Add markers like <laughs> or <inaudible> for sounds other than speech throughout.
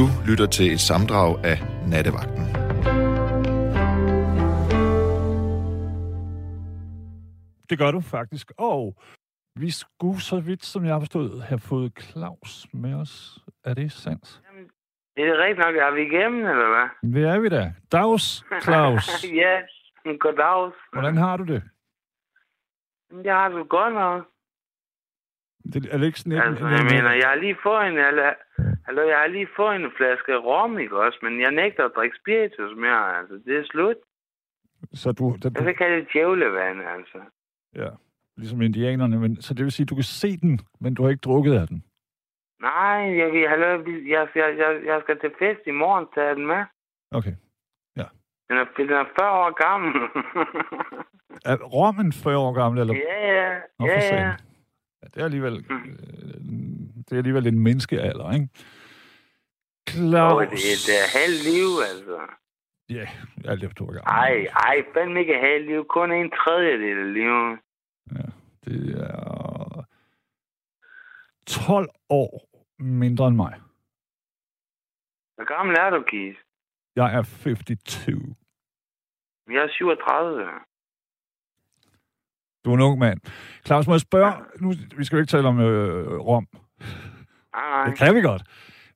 Du lytter til et samdrag af Nattevagten. Det gør du faktisk. Og vi skulle, så vidt som jeg har forstået, have fået Claus med os. Er det sandt? Det er rigtigt nok. Er vi igennem, eller hvad? Det er vi da. Dags, Claus. <laughs> ja, goddag. Hvordan har du det? Jeg har det godt nok. Det er det ikke sådan et, Altså, jeg mener, jeg har lige fået en... Eller, hallo, jeg har lige fået en flaske rom, ikke også? Men jeg nægter at drikke spiritus mere, altså. Det er slut. Så du, da Jeg du, vil kalde det djævlevand, altså. ja, ligesom indianerne. Men, så det vil sige, du kan se den, men du har ikke drukket af den. Nej, jeg, jeg, hallo, jeg, jeg, jeg, jeg skal til fest i morgen, tage den med. Okay. Den er, den er 40 år gammel. <laughs> Er rommen 40 år gammel? Eller? ja, ja. Nå, Ja, ja. ja, det er alligevel, øh, det er alligevel en menneskealder, ikke? Claus. Det, er, det er halvt liv, altså. Ja, alt efter hvor gammel. Ej, ej, fandme ikke halvt liv. Kun en tredjedel af livet. Ja, det er 12 år mindre end mig. Hvor gammel er du, Kis? Jeg er 52. Jeg er 37. Du er en ung mand. Claus, må jeg spørge... Nu, vi skal jo ikke tale om øh, Rom. Nej, nej. Det kan vi godt.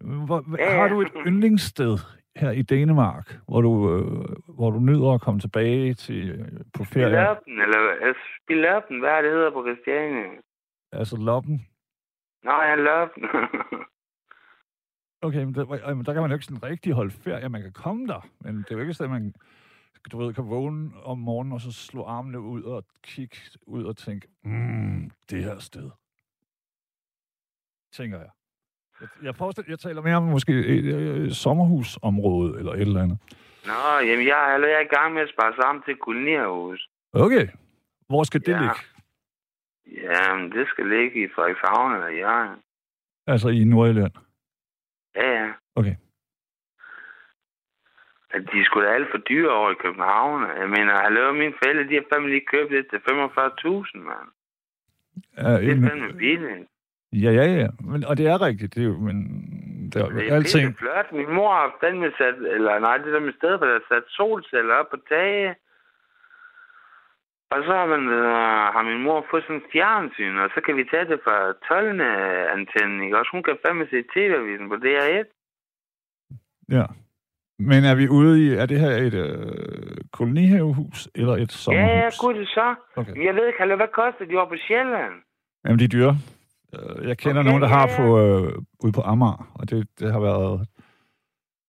Hvor, Ja, ja. har du et yndlingssted her i Danmark, hvor du, øh, hvor du nyder at komme tilbage til øh, på ferie? Spillerpen, eller Spillerpen, hvad er det hedder på Christiania? Altså Loppen? Nå, jeg Lørpen. Okay, men der, men der kan man jo ikke sådan rigtig holde ferie. Man kan komme der, men det er jo ikke sådan, at man du ved, kan vågne om morgenen og så slå armene ud og kigge ud og tænke, mm, det her sted. Tænker jeg. Jeg, jeg, forestiller, jeg taler mere om måske et, et, et sommerhusområde eller et eller andet. Nå, jamen, jeg, er- er i gang med at spare sammen til kolonierhus. Okay. Hvor skal det Ja. ligge? Jamen, det skal ligge i Frederikshavn eller Jørgen. Altså i Nordjylland? Ja, ja. Okay. At de skulle da alt for dyre over i København. Jeg mener, hallo, mine forældre, de har fandme lige købt det til 45.000, mand. Er, Det er fandme billigt. Ja, ja, ja. Men, og det er rigtigt. Det er jo, men det er, Det er alting... flot. Min mor har fandme sat, eller nej, det der med stedet, for der er sat solceller op på tage. Og så har, man, øh, har min mor fået sådan en fjernsyn, og så kan vi tage det fra 12. antennen, ikke også? Hun kan fandme se TV-avisen på DR1. Ja. Men er vi ude i, er det her et øh, kolonihavehus eller et Ja, sommerhus? ja, gud det så. Okay. Jeg ved ikke, hvad koster de over på Sjælland? Jamen, de er dyre. Øh, Jeg kender Okay, nogen, der har ja, på, øh, ude på Amager, og det, det har været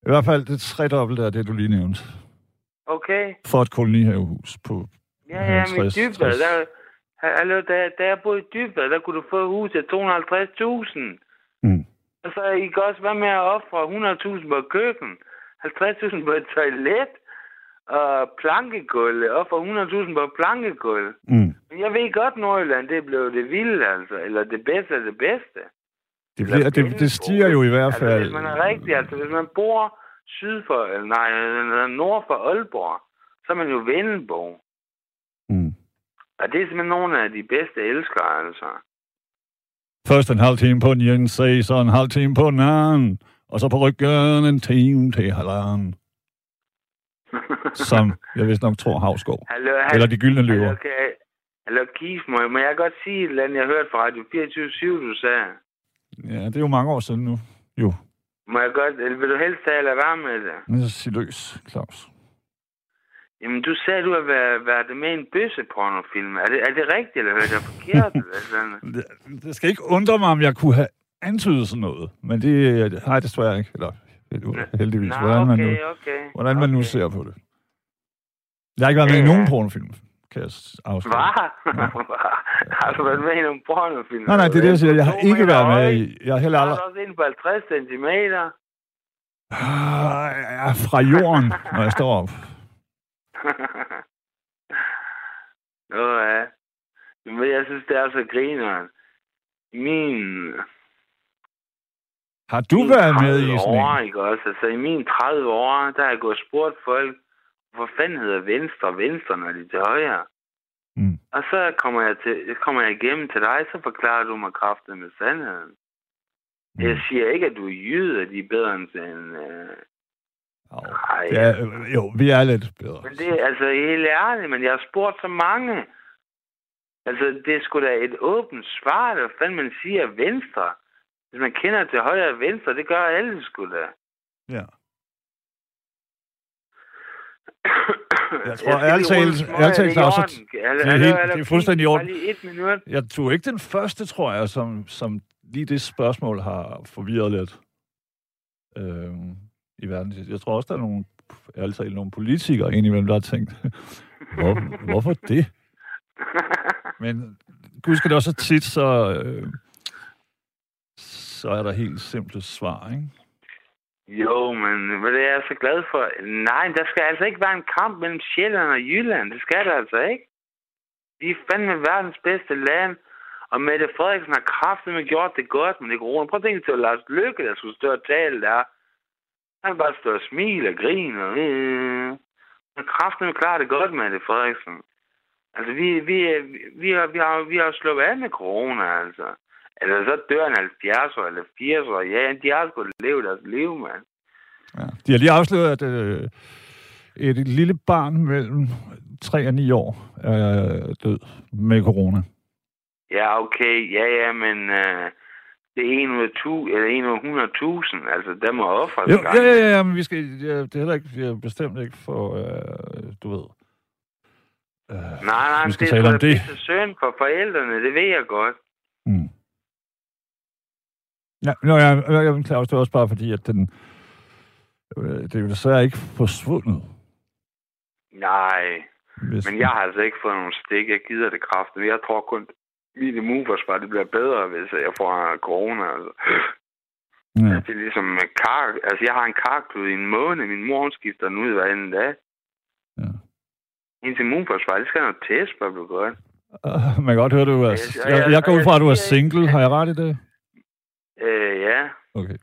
i hvert fald det tredobbelte af det, du lige nævnte. Okay. For et kolonihavehus på Ja, ja, men i 50, Dybvad, 60. der, hallo, da, da jeg boede i Dybvad, der kunne du få et hus til 250.000. Mm. Og så I kan også være med at ofre 100.000 på køkken, 50.000 på et toilet, og plankegulv, ofre 100.000 på et plankegulv. Mm. Men jeg ved godt, Nordjylland, det blev det vilde, altså. Eller det bedste af det bedste. Det, bliver, det, det stiger jo i hvert Altså, fald. hvis man er rigtig, altså hvis man bor syd for, eller nej, nord for Aalborg, så er man jo Vendelbo. Mm. Og det er simpelthen nogle af de bedste elskere, altså. Først en halv time på den ene side, så en halv time på den anden. Og så på ryggen en time til halvanden. Som jeg vist nok tror Havsgaard. Hallo, Eller de gyldne løver. Hallo, jeg, hallo Kif, må, jeg- må jeg godt sige et eller andet, jeg hørte fra Radio 24 du sagde? Ja, det er jo mange år siden nu. Jo. Må jeg godt, eller vil du helst tage eller være med det? Men så sig løs, Claus. Jamen, du sagde, du har været, været med i en bøssepornofilm. Er det, er det rigtigt, eller hørte jeg forkert? eller <laughs> sådan? Det, det skal ikke undre mig, om jeg kunne have antydet sådan noget. Men det har jeg desværre ikke. Eller heldigvis. Nå, hvordan, man nu, okay, okay. hvordan man nu okay. ser på det. Jeg har ikke været med i Ja, ja. nogen pornofilm, kan jeg afsløre. Hvad? <laughs> har du været med i nogle pornofilm? Nej, nej, det er det, jeg siger. Jeg har ikke været med i... Jeg har heller aldrig... er også inde på 50 centimeter. Ah, Jeg er fra jorden, når jeg står op. <laughs> Nå ja. Men jeg synes, det er så grineren. Min... Har du min været med 30 i sådan år, en? ikke også? Altså, i mine 30 år, der har jeg gået og spurgt folk, hvor fanden hedder venstre venstre, når de er til højre? Mm. Og så kommer jeg, til, kommer jeg igennem til dig, så forklarer du mig kraften med sandheden. Mm. Jeg siger ikke, at du er jyde, og de er bedre end... øh... Oh. Ej, Ja, øh, jo, vi er lidt bedre. Men det er altså helt ærligt, men jeg har spurgt så mange. Altså, det er sgu da et åbent svar, hvad fanden man siger venstre. Hvis man kender til højre og venstre, det gør alle sgu da. Ja. Jeg tror, ærligt talt- Claus, det er helt- det er fuldstændig i orden. Jeg tror ikke den første, tror jeg, som, som lige det spørgsmål har forvirret lidt øh, i verden. Jeg tror også, der er nogle, ærligt talt, nogle politikere indimellem, der har tænkt, Hvor, hvorfor det? Men gud skal det også så tit, så, øh, så er der helt simple svar, ikke? Jo, men hvad det er jeg så glad for? Nej, der skal altså ikke være en kamp mellem Sjælland og Jylland. Det skal der altså ikke. Vi er fandme verdens bedste land. Og Mette Frederiksen har kraftigt gjort det godt med det corona. Prøv at tænke til Lars Lykke, der skulle stå og tale der. Han bare stå og smile og grine. Og, øh, øh. Han kraftigt klarer det godt, Mette Frederiksen. Altså, vi, vi, vi, har, vi, har, vi har slået af med corona, altså. Eller så dør en 70 år eller 80 år. Ja, de har sgu levet deres liv, mand. Ja. De har lige afsløret, at øh, et lille barn mellem 3 og 9 år er død med corona. Ja, okay. Ja, ja, men øh, det er en ud af, tu, eller en ud af 100.000. Altså, der må offres. Jo, ja, ja, ja, men vi skal, ja, det er heller ikke, vi er bestemt ikke for, øh, du ved. Øh, Nej, nej, vi skal det er tale om sgu da det. pisse synd for forældrene. Det ved jeg godt. Mm. Ja, nå, jeg, jeg, jeg Claus, det er også bare fordi, at den, øh, det er jo desværre ikke forsvundet. Nej, Hvis, men jeg har altså ikke fået nogen stik. Jeg gider det kraftigt. Jeg tror kun, mit immunforsvar det bliver bedre, hvis jeg får corona. Altså. Ja. Det er ligesom kar... Altså, jeg har en karklud i en måned. Min mor, hun skifter den ud hver anden dag. Ja. Hendes immunforsvar, det skal noget test, for at blive godt. Uh, man kan godt høre, du er... Jeg- Jeg, jeg- går ud fra, at du er single. Har jeg ret i det? Øh, ja. Okay.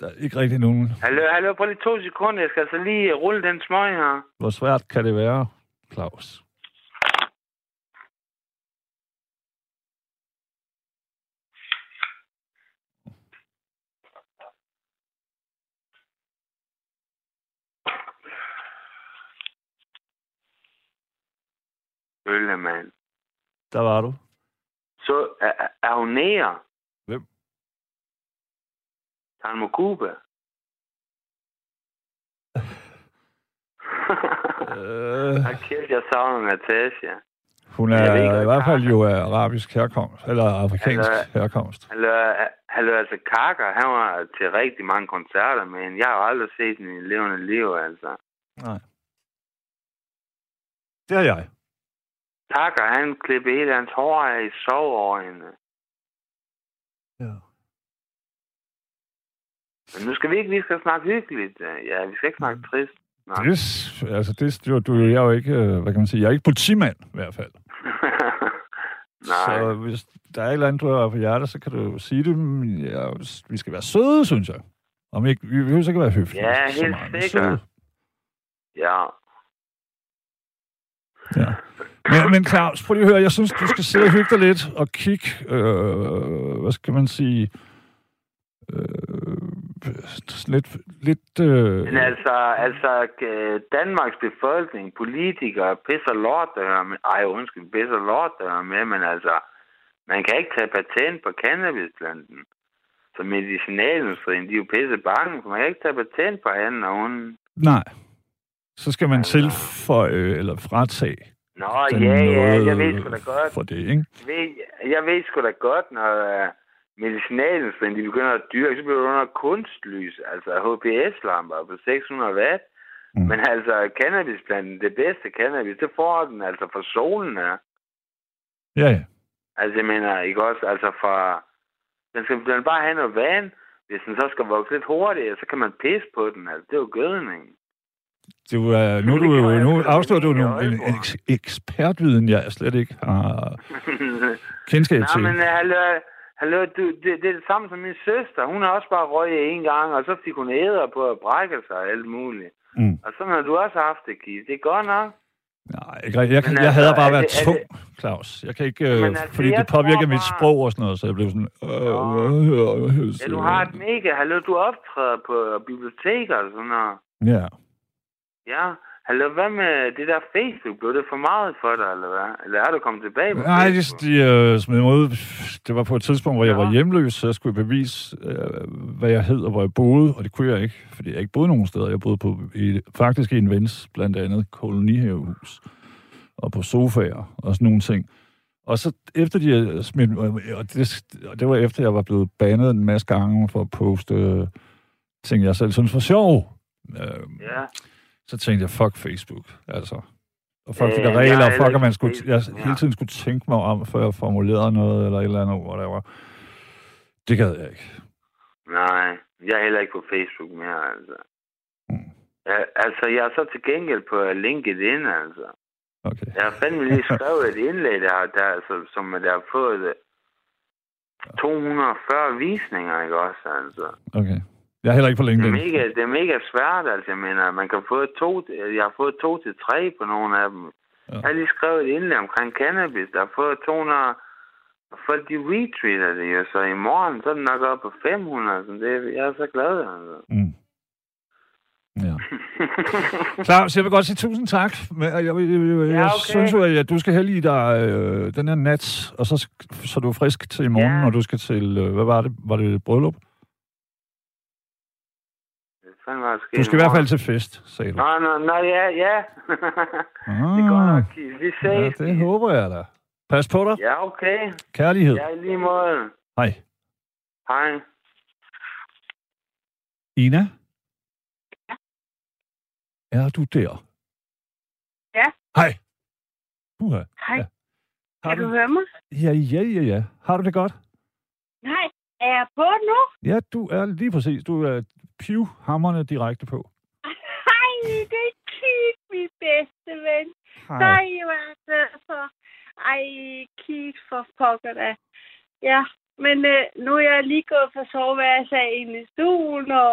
Der er ikke rigtig nogen... Hallo, hallo, prøv lige to sekunder. Jeg skal altså lige rulle den smøg her. Hvor svært kan det være, Claus? Ølle, mand. Der var du. Så er, er- er hun nære? Han må Cuba. Øh, <laughs> kæft, jeg savner Natasha. hun ikke, er hvad i hvert fald jo af arabisk herkomst, eller afrikansk Eller- herkomst. Hallo, hallo, altså Kaka, han var til rigtig mange koncerter, men jeg har aldrig set den i levende liv, altså. Nej. Det er jeg. Kaka, han klippede hele hans hår af i sov over hende. Ja. Men nu skal vi ikke, vi skal snakke hyggeligt. Ja, vi skal ikke snakke trist. Nej. Er- altså, det, du, du, jeg er jo ikke, øh, hvad kan man sige, jeg er ikke politimand i hvert fald. <laughs> Nej. Så hvis der er et eller andet, du har på hjertet, så kan du sige det. Ja, vi skal være søde, synes jeg. Om ikke, vi behøver ikke være høflige. Ja, helt sikkert. Ja. Ja. Men, men Claus, prøv lige at høre, jeg synes, du skal sidde og hygge dig lidt og kigge, øh, hvad skal man sige, øh, lidt, lidt, øh, Men altså, altså øh, Danmarks befolkning, politikere, pisser lort, der hører med. Ej, undskyld, pisser lort, der hører med, men altså, man kan ikke tage patent på cannabisplanten. Så medicinalindustrien, de er jo pisse bange, for man kan ikke tage patent på anden og hunden. nej. Så skal man Altså. tilføje eller fratage Nå, ja, ja, jeg ved sgu da godt. for det, ikke? Jeg ved, jeg ved sgu da godt, når uh, medicinalindustrien, de begynder at dyrke, så bliver det under kunstlys, altså HPS-lamper på 600 watt. Mm. Men altså, cannabisplanten, det bedste cannabis, det får den altså fra solen her. Ja, ja. Altså, jeg mener, ikke også, altså fra... Den skal den bare have noget vand. Hvis den så skal vokse lidt hurtigere, så kan man pisse på den. Altså, det er jo gødning. Du, er, nu, du, nu afslører du nogle, en, eks- ekspertviden, jeg slet ikke har <laughs> kendskab Nej, til. men uh, hallo, hallo du, det, det, er det samme som min søster. Hun har også bare røget en gang, og så fik hun æder på at brække sig og alt muligt. Mm. Og sådan har du også haft det, Keith. Det er godt nok. Nej, jeg, Men jeg altså, hader bare at være det- tung, det- Claus. Jeg kan ikke, øh, altså, fordi jeg det påvirker tror mit bare- sprog og sådan noget, så jeg blev sådan... Øh, øh, øh, øh, Ja, du har et mega... Hallo, du optræder på biblioteker og sådan noget. Ja. Ja. Hallo, hvad med det der Facebook? Blev det for meget for dig, eller hvad? Eller er du kommet tilbage på Nej, de, Facebook? de øh, smed mig ud. Det var på et tidspunkt, hvor jeg Nå. var hjemløs, så jeg skulle bevise, øh, hvad jeg hed og hvor jeg boede, og det kunne jeg ikke, fordi jeg ikke boede nogen steder. Jeg boede på, i, faktisk i en vens, blandt andet kolonihavehus, og på sofaer og sådan nogle ting. Og så efter de smidt og det, og det var efter, jeg var blevet banet en masse gange for at poste øh, ting, jeg selv synes var sjov. Øh, Ja. Så tænkte jeg, fuck Facebook, altså. Og fuck de Øh, der jeg regler, er og fuck, at man skulle, jeg hele tiden skulle tænke mig om, før jeg formulerede noget, eller et eller andet, whatever. Det gad jeg ikke. Nej, jeg er heller ikke på Facebook mere, altså. Mm. Altså, jeg er så til gengæld på LinkedIn, altså. Okay. Jeg har fandme lige skrevet et indlæg, der, der, altså, som der har fået øh, 240 visninger, ikke også, altså. Okay. Jeg er heller ikke på Det er, LinkedIn. mega, det er mega svært, altså. Jeg mener, man kan få to, jeg har fået to til tre på nogle af dem. Ja. Jeg har lige skrevet et indlæg omkring cannabis, der har fået 200... Og folk, de retweeter det jo, så i morgen, så er den nok oppe på 500. Så det, jeg er så glad, altså. Mm. Ja. Claus, jeg vil godt sige tusind tak. Men jeg, jeg, jeg, jeg, jeg okay. synes jo, at du skal have lige dig øh, den her nat, og så, så du er frisk til i morgen, Ja. når du skal til, øh, hvad var det? Var det et bryllup? Det fandme var sket Du skal i hvert fald til fest, sagde du. Nå, nå, nå, ja, ja. <laughs> det går Ah, nok, Keith. Vi ja, ses. det håber jeg da. Pas på dig. Ja, okay. Kærlighed. Ja, i lige måde. Hej. Hej. Ina? Er du der? Ja. Hej. Uha. Hej. Ja. Har Kan du høre mig? Ja, ja, ja, ja. Har du det godt? Nej. Er jeg på nu? Ja, du er lige præcis. Du er pivhammerne direkte på. Hej, det er Keith, min bedste ven. Hej. Hvor er glad for. Ej, Keith, for pokker da. Ja, men øh, nu er jeg lige gået fra soveværelset ind i stuen, og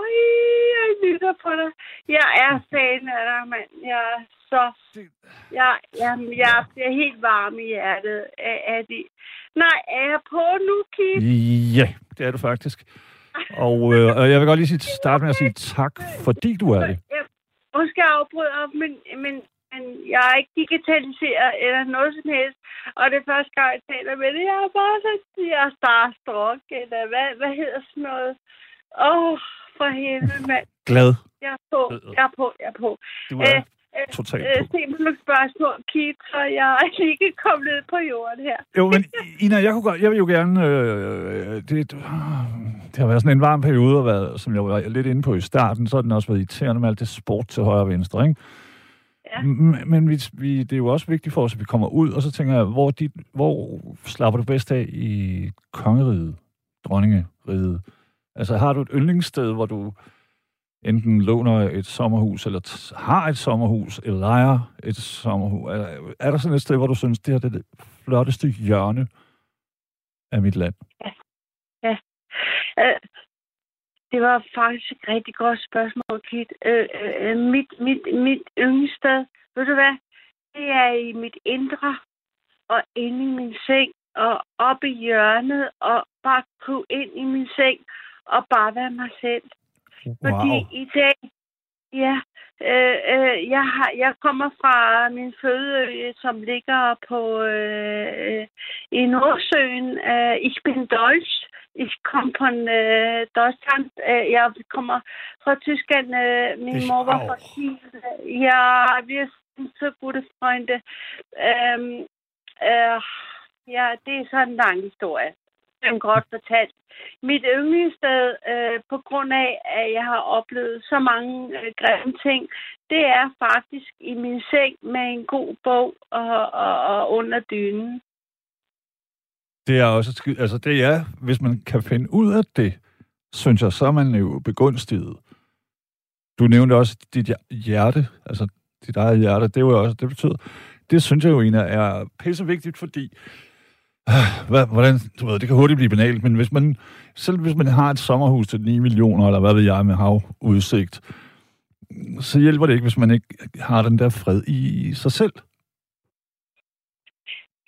øj, jeg lytter på dig. Jeg er fan af dig, mand. Jeg er så... Jeg, jeg, jeg bliver helt varm i hjertet af, af det. Nej, er jeg på nu, Keith? Ja, det er du faktisk. Og, øh, og jeg vil godt lige sige, starte med at sige tak, fordi du er det. Jeg, måske jeg afbryder, men, men, men jeg er ikke digitaliseret eller noget som helst. Og det er første gang, jeg taler med det. Jeg er bare så... Jeg er starstruck, eller hvad, hvad hedder sådan noget? Åh, oh, for helvede, mand. Glad. Jeg er på, jeg er på, jeg er på. Du er Øh, totalt øh, på. nogle spørgsmål, Keith, så jeg er ikke kommet ned på jorden her. Jo, men Ina, jeg, kunne godt, jeg vil jo gerne... Øh, det, det har været sådan en varm periode, og været, som jeg var lidt inde på i starten, så har den også været irriterende med alt det sport til højre og venstre, ikke? Ja. Men vi, vi, det er jo også vigtigt for os, at vi kommer ud, og så tænker jeg, hvor, dit, hvor slapper du bedst af i kongeriget, dronningeriget? Altså, har du et yndlingssted, hvor du enten låner et sommerhus, eller t- har et sommerhus, eller lejer et sommerhus? Er, er der sådan et sted, hvor du synes, det her det er det flotteste hjørne af mit land? Øh, det var faktisk et rigtig godt spørgsmål, Kit. Øh, øh, mit, mit, mit yndested, ved du hvad? Det er i mit indre, og inde i min seng, og op i hjørnet, og bare kunne ind i min seng, og bare være mig selv. Fordi Wow. i dag, ja, øh, øh, jeg, har, jeg kommer fra min fødeø, som ligger på øh, i Nordsøen. Øh, ich bin Deutsch. Ich komme von äh, Deutschland. Äh, jeg kommer fra Tyskland. Äh, min Ich mor var fra Kiel. Ja, vi er så gode freunde. Ähm, øh, ja, det er sådan en lang historie. Det godt fortalt. Mit yndlingssted, øh, på grund af, at jeg har oplevet så mange øh, grimme ting, det er faktisk i min seng med en god bog og, og, og under dynen. Det er også et skid, altså det er, hvis man kan finde ud af det, synes jeg, så er man jo begunstiget. Du nævnte også dit hjerte, altså dit eget hjerte, det er jo også, det betyder, det synes jeg jo Ina, er pissevigtigt, fordi, Ah, hvad, hvordan, du ved, det kan hurtigt blive banalt, men hvis man, selv hvis man har et sommerhus til 9 millioner, eller hvad ved jeg, med havudsigt, så hjælper det ikke, hvis man ikke har den der fred i sig selv.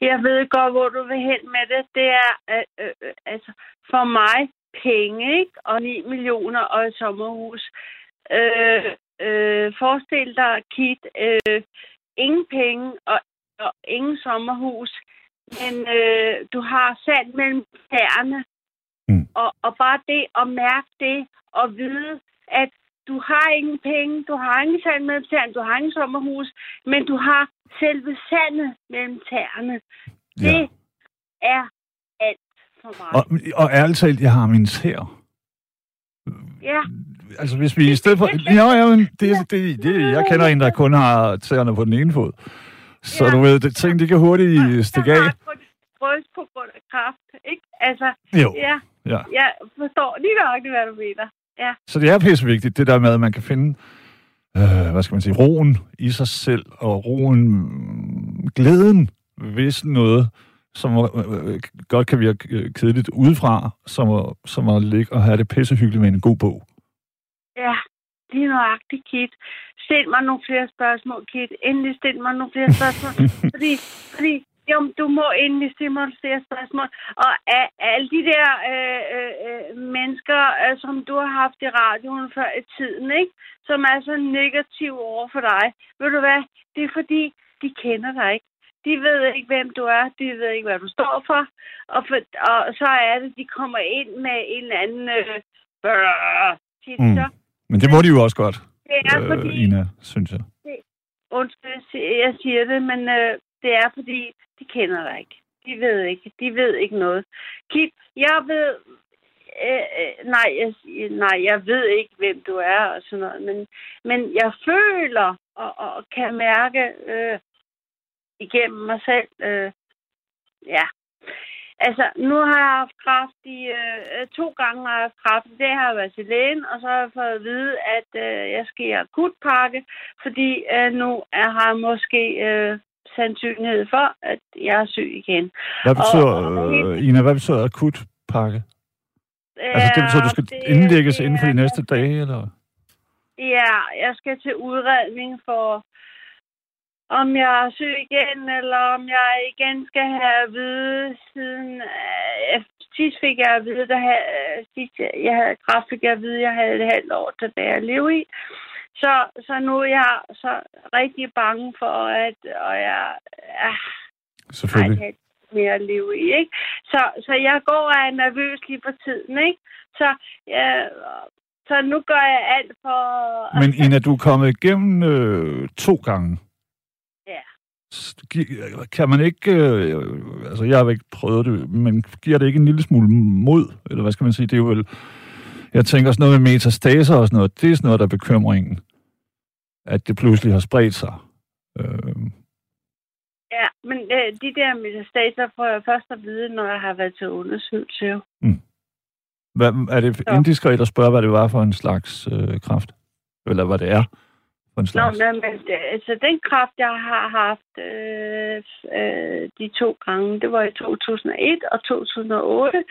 Jeg ved godt, hvor du vil hen med det. Det er øh, øh, øh altså for mig penge, ikke? Og 9 millioner og et sommerhus. Øh, øh, forestil dig, Kit, øh, ingen penge og, og ingen sommerhus, men øh, du har sand mellem tæerne. Mm. Og, og bare det at mærke det og vide, at du har ingen penge, du har ingen sand mellem tæerne, du har ingen sommerhus, men du har selve sandet mellem tæerne. Det er alt for mig. Og, og ærligt talt, jeg har min tær. Ja, Altså, hvis vi i stedet for... Ja, ja, men det, det, det, jeg kender en, der kun har tæerne på den ene fod. Så Ja. du ved, det, ting, de kan hurtigt stikke af. bryst på grund af kraft, ikke? Altså, Jo, ja, ja. jeg forstår lige nøjagtigt, hvad du mener. Ja, Så det er pisse vigtigt, det der med, at man kan finde, øh, hvad skal man sige, roen i sig selv, og roen, mm, glæden ved sådan noget, som øh, øh, godt kan virke øh, kedeligt udefra, som som at ligge og have det pissehyggeligt med en god bog. ja, lige nøjagtigt, Kit. Stil mig nogle flere spørgsmål, Kit. Endelig stil mig nogle flere spørgsmål. <laughs> fordi, fordi jo, du må endelig stille mig flere spørgsmål. Og af, alle de der øh, øh, øh, mennesker, øh, som du har haft i radioen før i tiden, ikke? som er så negative over for dig, ved du hvad? Det er fordi, de kender dig ikke. De ved ikke, hvem du er. De ved ikke, hvad du står for. Og, for, og så er det, de kommer ind med en eller anden... Øh, brrr, Mm. Men det må de jo også godt, Det er fordi... øh, Ina, synes jeg. Undskyld, jeg siger- det, men øh, det er fordi, de kender dig ikke. De ved ikke. De ved ikke noget. Kit, jeg ved... Øh, øh, nej, jeg, nej, jeg ved ikke, hvem du er og sådan noget, men, men jeg føler og, og kan mærke øh, igennem mig selv, øh, ja. Altså, nu har jeg haft kræft i... Øh, to gange har jeg haft kræft. Det har jeg været til lægen, og så har jeg fået at vide, at øh, jeg skal i akutpakke, fordi øh, nu er, har jeg måske øh, sandsynlighed for, at jeg er syg igen. Hvad betyder, Og- og- øh, Ina, hvad betyder akutpakke? Altså, det betyder, at du skal det- indlægges det inden for de næste dage, eller? Ja, jeg skal til udredning for, om jeg er syg igen, eller om jeg igen skal have at vide siden... Øh, sidst fik jeg at vide, der havde, øh, sidst jeg, havde kræft, fik jeg at vide, at jeg havde et halvt år tilbage at leve i. Så, så nu er jeg så rigtig bange for, at og jeg øh, har et Selvfølgelig. halvt mere at leve i, ikke? Så, så jeg går og er nervøs lige for tiden, ikke? Så, ja, så nu gør jeg alt for... Men Ina, du er kommet igennem øh, to gange. Kan man ikke, øh, altså jeg har ikke prøvet det, men giver det ikke en lille smule mod, eller hvad skal man sige, det er jo vel, jeg tænker sådan noget med metastaser og sådan noget, det er sådan noget, der er bekymringen, at det pludselig har spredt sig. Øh, Ja, men øh, de der metastaser får jeg først at vide, når jeg har været til undersøgelse. jo. hvad, er det indiskret at spørge, hvad det var for en slags øh, kraft? Eller hvad det er for en Nå, slags? men, men altså den kraft, jeg har haft øh, øh, de to gange, det var i 2001 og 2008,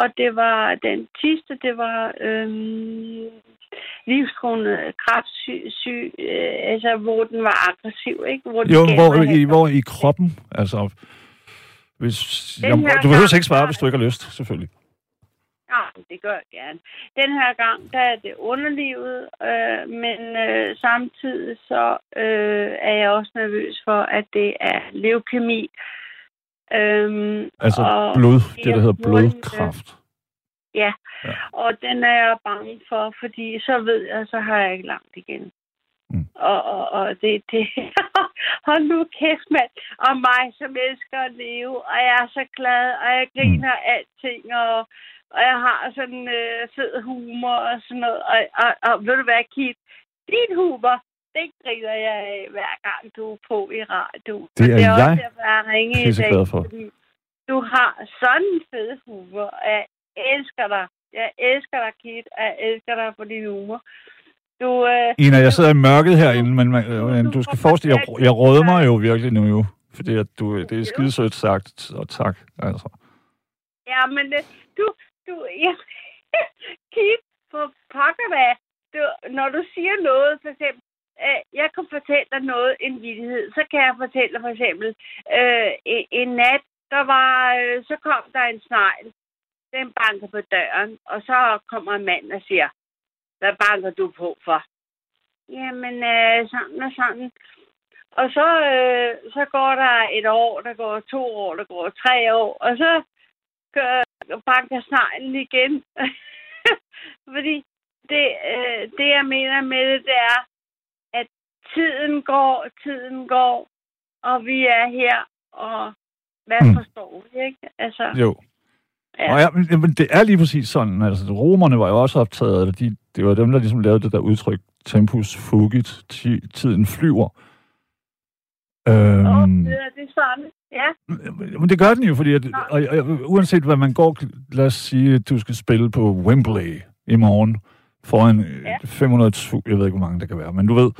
og det var den sidste, det var øh, livstruende kræftsyg, syg, øh, altså hvor den var aggressiv, ikke? Hvor den Jo, hvor i, hvor i kroppen? Altså, hvis, jeg, du behøver ikke svare, hvis du ikke har lyst, selvfølgelig. Ja, det gør jeg gerne. Den her gang, der er det underlivet, øh, men øh, samtidig så øh, er jeg også nervøs for, at det er leukemi. Øhm, Altså og, blod, det der hedder blodkræft. og den er jeg bange for, fordi så ved jeg, så har jeg ikke langt igen. Mm. Og, og, og det, det, <laughs> hold nu kæft, mand. Og mig, som elsker at leve, og jeg er så glad, og jeg griner mm. alting, og, og jeg har sådan øh, fed humor og sådan noget. Og, og, og ved du hvad, Kit? Din humor, det griner jeg af, hver gang du er på i radio. Det Og er det er jeg også derfor, jeg ringer i dag, for. fordi du har sådan en fed humor, og jeg elsker dig. Jeg elsker dig, Kit, og jeg elsker dig for din humor. Du, øh, Ina, jeg sidder i mørket herinde, men, man- øh, men du skal forestille jeg, jeg råder mig jo virkelig nu jo. Fordi at du, det er skidesødt sagt, og tak. Altså. ja, men øh, du, du, jeg, <laughs> kig på pokker da. Du, når du siger noget, for eksempel, øh, jeg kan fortælle dig noget, en vildhed, så kan jeg fortælle dig for eksempel, øh, en, en nat, der var, øh, så kom der en snegl, den banker på døren, og så kommer en mand og siger, hvad banker du på for? Jamen, øh, sådan og sådan. Og så, øh, så går der et år, der går to år, der går tre år, og så gør, banker sneglen igen. <laughs> Fordi det, øh, det, jeg mener med det, det er, at tiden går, tiden går, og vi er her, og hvad Mm. forstår vi, ikke? Altså, Jo. Ja. Og ja, men, men det er lige præcis sådan. Altså, romerne var jo også optaget af det. De, det var dem, der ligesom lavede det der udtryk, tempus fugit, ti, tiden flyver. Øhm, Åh, det er det samme. Ja, Men det gør den jo, fordi at, og, og, uanset hvad man går, lad os sige, at du skal spille på Wembley i morgen foran Ja. ja. 500, jeg ved ikke, hvor mange der kan være, men du ved,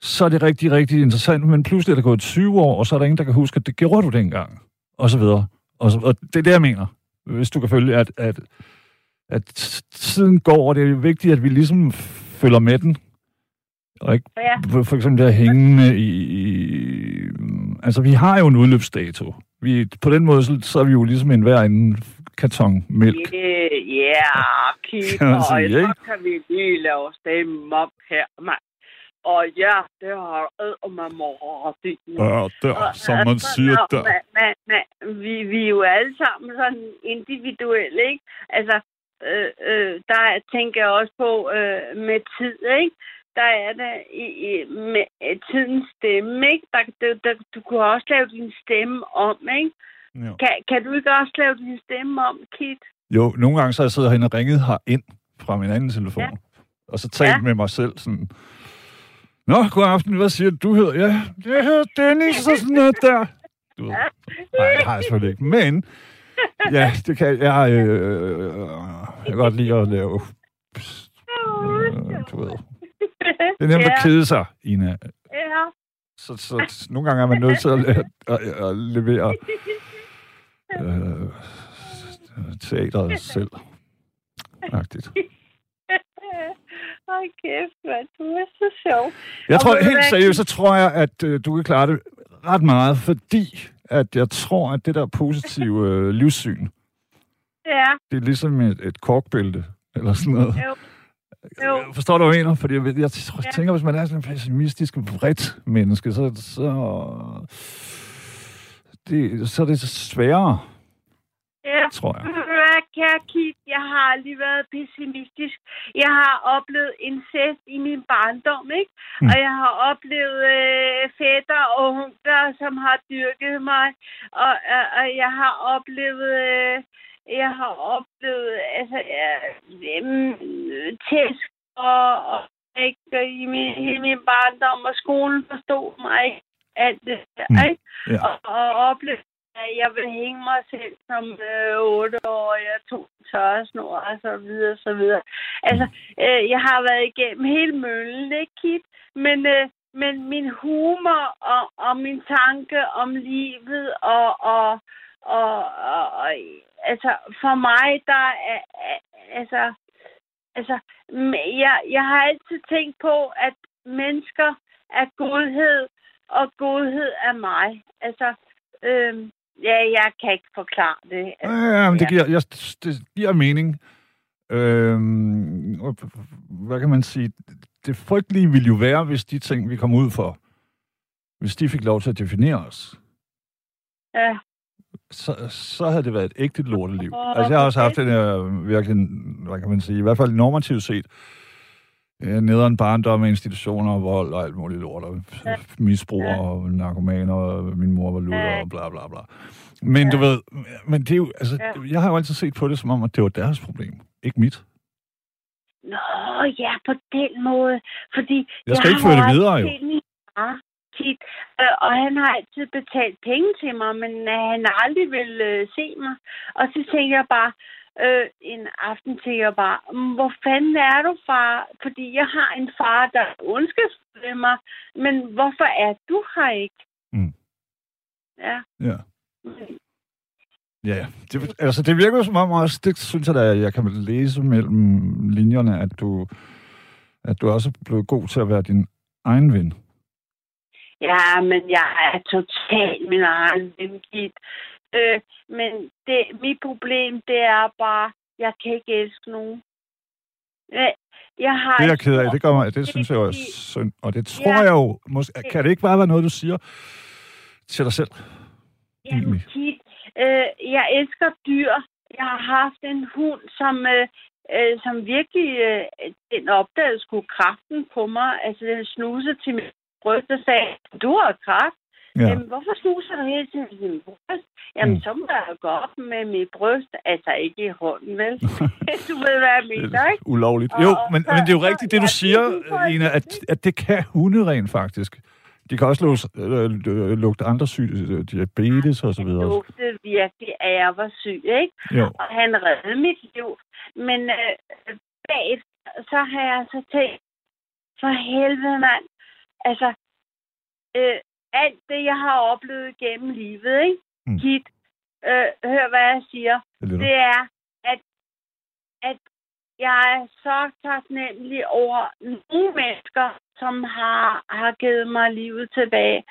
så er det rigtig, rigtig interessant, men pludselig er der gået 20 år, og så er der ingen, der kan huske, at det gjorde du dengang, og så videre. Og, så, og det er det, jeg mener, hvis du kan følge, at, at, at tiden går, og det er vigtigt, at vi ligesom følger med den, og ikke ja. for, for eksempel der hængende i, i... Altså, vi har jo en udløbsdato. Vi, på den måde, så, så er vi jo ligesom en hver en karton mælk. Yeah, yeah, man og sige, så kan vi lige lave stemme op her, mand. Og ja, det har og man må ret. Ja, der, Og, som man altså, siger nå, der. Men, men, men, vi, vi er jo alle sammen sådan individuelle, ikke? Altså, øh, øh, der tænker jeg også på øh, med tid, ikke? Der er det i, i, med øh, tidens stemme, ikke? Der, der, der, du kunne også lave din stemme om, ikke? Ja. Kan, kan du ikke også lave din stemme om, Kit? Jo, nogle gange så har jeg siddet herinde og ringet her ind fra min anden telefon. Ja. Og så talt Ja. med mig selv sådan... Nå, god aften, hvad siger du, du hedder? Ja, jeg hedder Dennis og sådan noget der. Du ved. Nej, det har jeg selvfølgelig ikke. Men, ja, det kan jeg... Øh, øh, jeg kan godt lide at lave... Øh, du ved. <laughs> Det er nemt at ja, kede sig, Ina. ja. Så, så nogle gange er man nødt til at, at, at, at levere <laughs> øh, teateret selv. Agtigt. <laughs> Hold kæft, mand. Du er så sjov. Jeg Og tror du helt seriøst, så tror jeg, at øh, du kan klare det ret meget, fordi at jeg tror, at det der positive øh, livssyn, Ja, det er ligesom et, et korkbælte, eller sådan noget. jo. Jo. Forstår du, hvad jeg mener? Fordi jeg, jeg tror- Ja. tænker, hvis man er sådan en pessimistisk, vredt menneske, så, så, det, så er det sværere, Ja. tror jeg. Kære Kit, jeg har aldrig været pessimistisk. Jeg har oplevet incest i min barndom, ikke? Mm. Og jeg har oplevet øh, fætter og hunkler, som har dyrket mig. Og, øh, og jeg har oplevet... Øh, jeg har oplevet altså, øh, øh, tæsk og, og ikke, i min, hele min barndom, og skolen forstod mig ikke. Alt det der, Mm. ikke? Ja. Og, og oplevede at jeg vil hænge mig selv som øh, 8 år, jeg tog tørresnor og så videre, så videre. Altså, øh, jeg har været igennem hele møllen, ikke, Kit? Men, øh, men min humor og, og min tanke om livet og, og, og, og, og altså, for mig, der er, altså, altså, jeg, jeg har altid tænkt på, at mennesker er godhed, og godhed er mig. Altså, øhm, ja, jeg kan ikke forklare det. Ja, ja, men det giver, jeg, det giver mening. Og hvad kan man sige? Det frygtelige ville jo være, hvis de ting, vi kom ud for, hvis de fik lov til at definere os, Ja, så, så havde det været et ægte lorteliv. Altså, jeg har også haft den her virkelig, hvad kan man sige, i hvert fald normativt set, øh, nederen barndom med institutioner vold og alt muligt lort, og Ja. misbrug Ja. og narkomaner, og min mor var Ja. og bla bla bla. Men du Ja. ved, men det er jo, altså, Ja. jeg har jo altid set på det som om, at det var deres problem, ikke mit. Nå, ja, på den måde. Fordi Jeg skal ikke har føre det videre, jo. min far tit, øh, og han har altid betalt penge til mig, men øh, han har aldrig vil øh, se mig. Og så tænker jeg bare, øh, en aften tænker jeg bare, "Mm, hvor fanden er du, far? Fordi jeg har en far, der er ondskabsfuld mig, men hvorfor er du her ikke? Mm. Ja. Ja. Ja, ja. Det, altså, det virker jo som om også, det synes jeg da, jeg kan læse mellem linjerne, at du at du også er blevet god til at være din egen ven. Ja, men jeg er totalt min egen vengit. Øh, men det, mit problem, det er bare, jeg kan ikke elske nogen. Jeg, har Det er jeg ked af. Det, gør mig, det synes jeg jo er synd. Og det tror Ja. jeg jo... Måske, kan det ikke bare være noget, du siger til dig selv? Jamen? Kit, øh, jeg elsker dyr. Jeg har haft en hund, som, øh, øh, som virkelig øh, den opdagede skulle kraften på mig. Altså, den snusede til mit bryst og sagde, du har kraft. Ja. Ja. Jamen, hvorfor snuser du hele tiden til min bryst? Jamen, Mm. så må jeg gå op med mit bryst. Altså, ikke i hånden, vel? <laughs> <laughs> du ved, hvad jeg mener, ikke? Ulovligt. Og- Jo, men, så- men det er jo rigtigt, det du ja, siger, det at, at det kan hunde rent faktisk. De kan også lugte, øh, lugte andre syge, diabetes og så Han videre. lugtede virkelig, at jeg var syg, ikke? Jo. og han reddede mit liv. Men øh, bagefter, så har jeg så tænkt, for helvede mand, altså, øh, alt det, jeg har oplevet gennem livet, ikke? Mm. Kit, øh, hør hvad jeg siger, Det det er, at, at jeg er så taknemmelig over nogle mennesker, som har, har givet mig livet tilbage.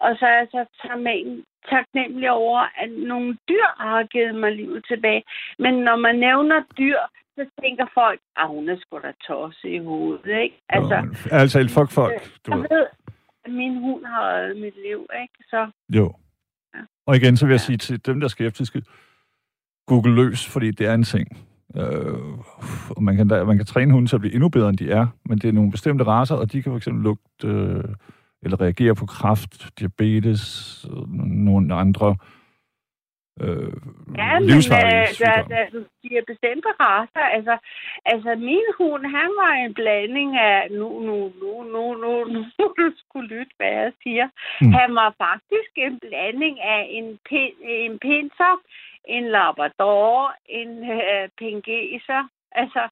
Og så er jeg så taknem- taknemmelig over, at nogle dyr har givet mig livet tilbage. Men når man nævner dyr, så tænker folk, at hun er sgu da tosse i hovedet, ikke? Altså, Altså, altså et fuck folk, du jeg ved. ved, min hund har reddet mit liv, ikke? Så Jo. Ja. Og igen, så vil jeg sige til dem, der er skeptiske, google løs, fordi det er en ting. Øh, og man kan, man kan træne hunden til at blive endnu bedre, end de er, men det er nogle bestemte raser, og de kan fx lugte øh, eller reagere på kræft, diabetes, og nogle andre øh, Ja, men øh, der, de er bestemte raser. Altså, altså, min hund, han var en blanding af... Nu, nu, nu, nu, nu, nu, <laughs> du skulle lytte, hvad jeg siger. Mm. Han var faktisk en blanding af en, pin, en pinser, en labrador, en øh, pengeser. Altså,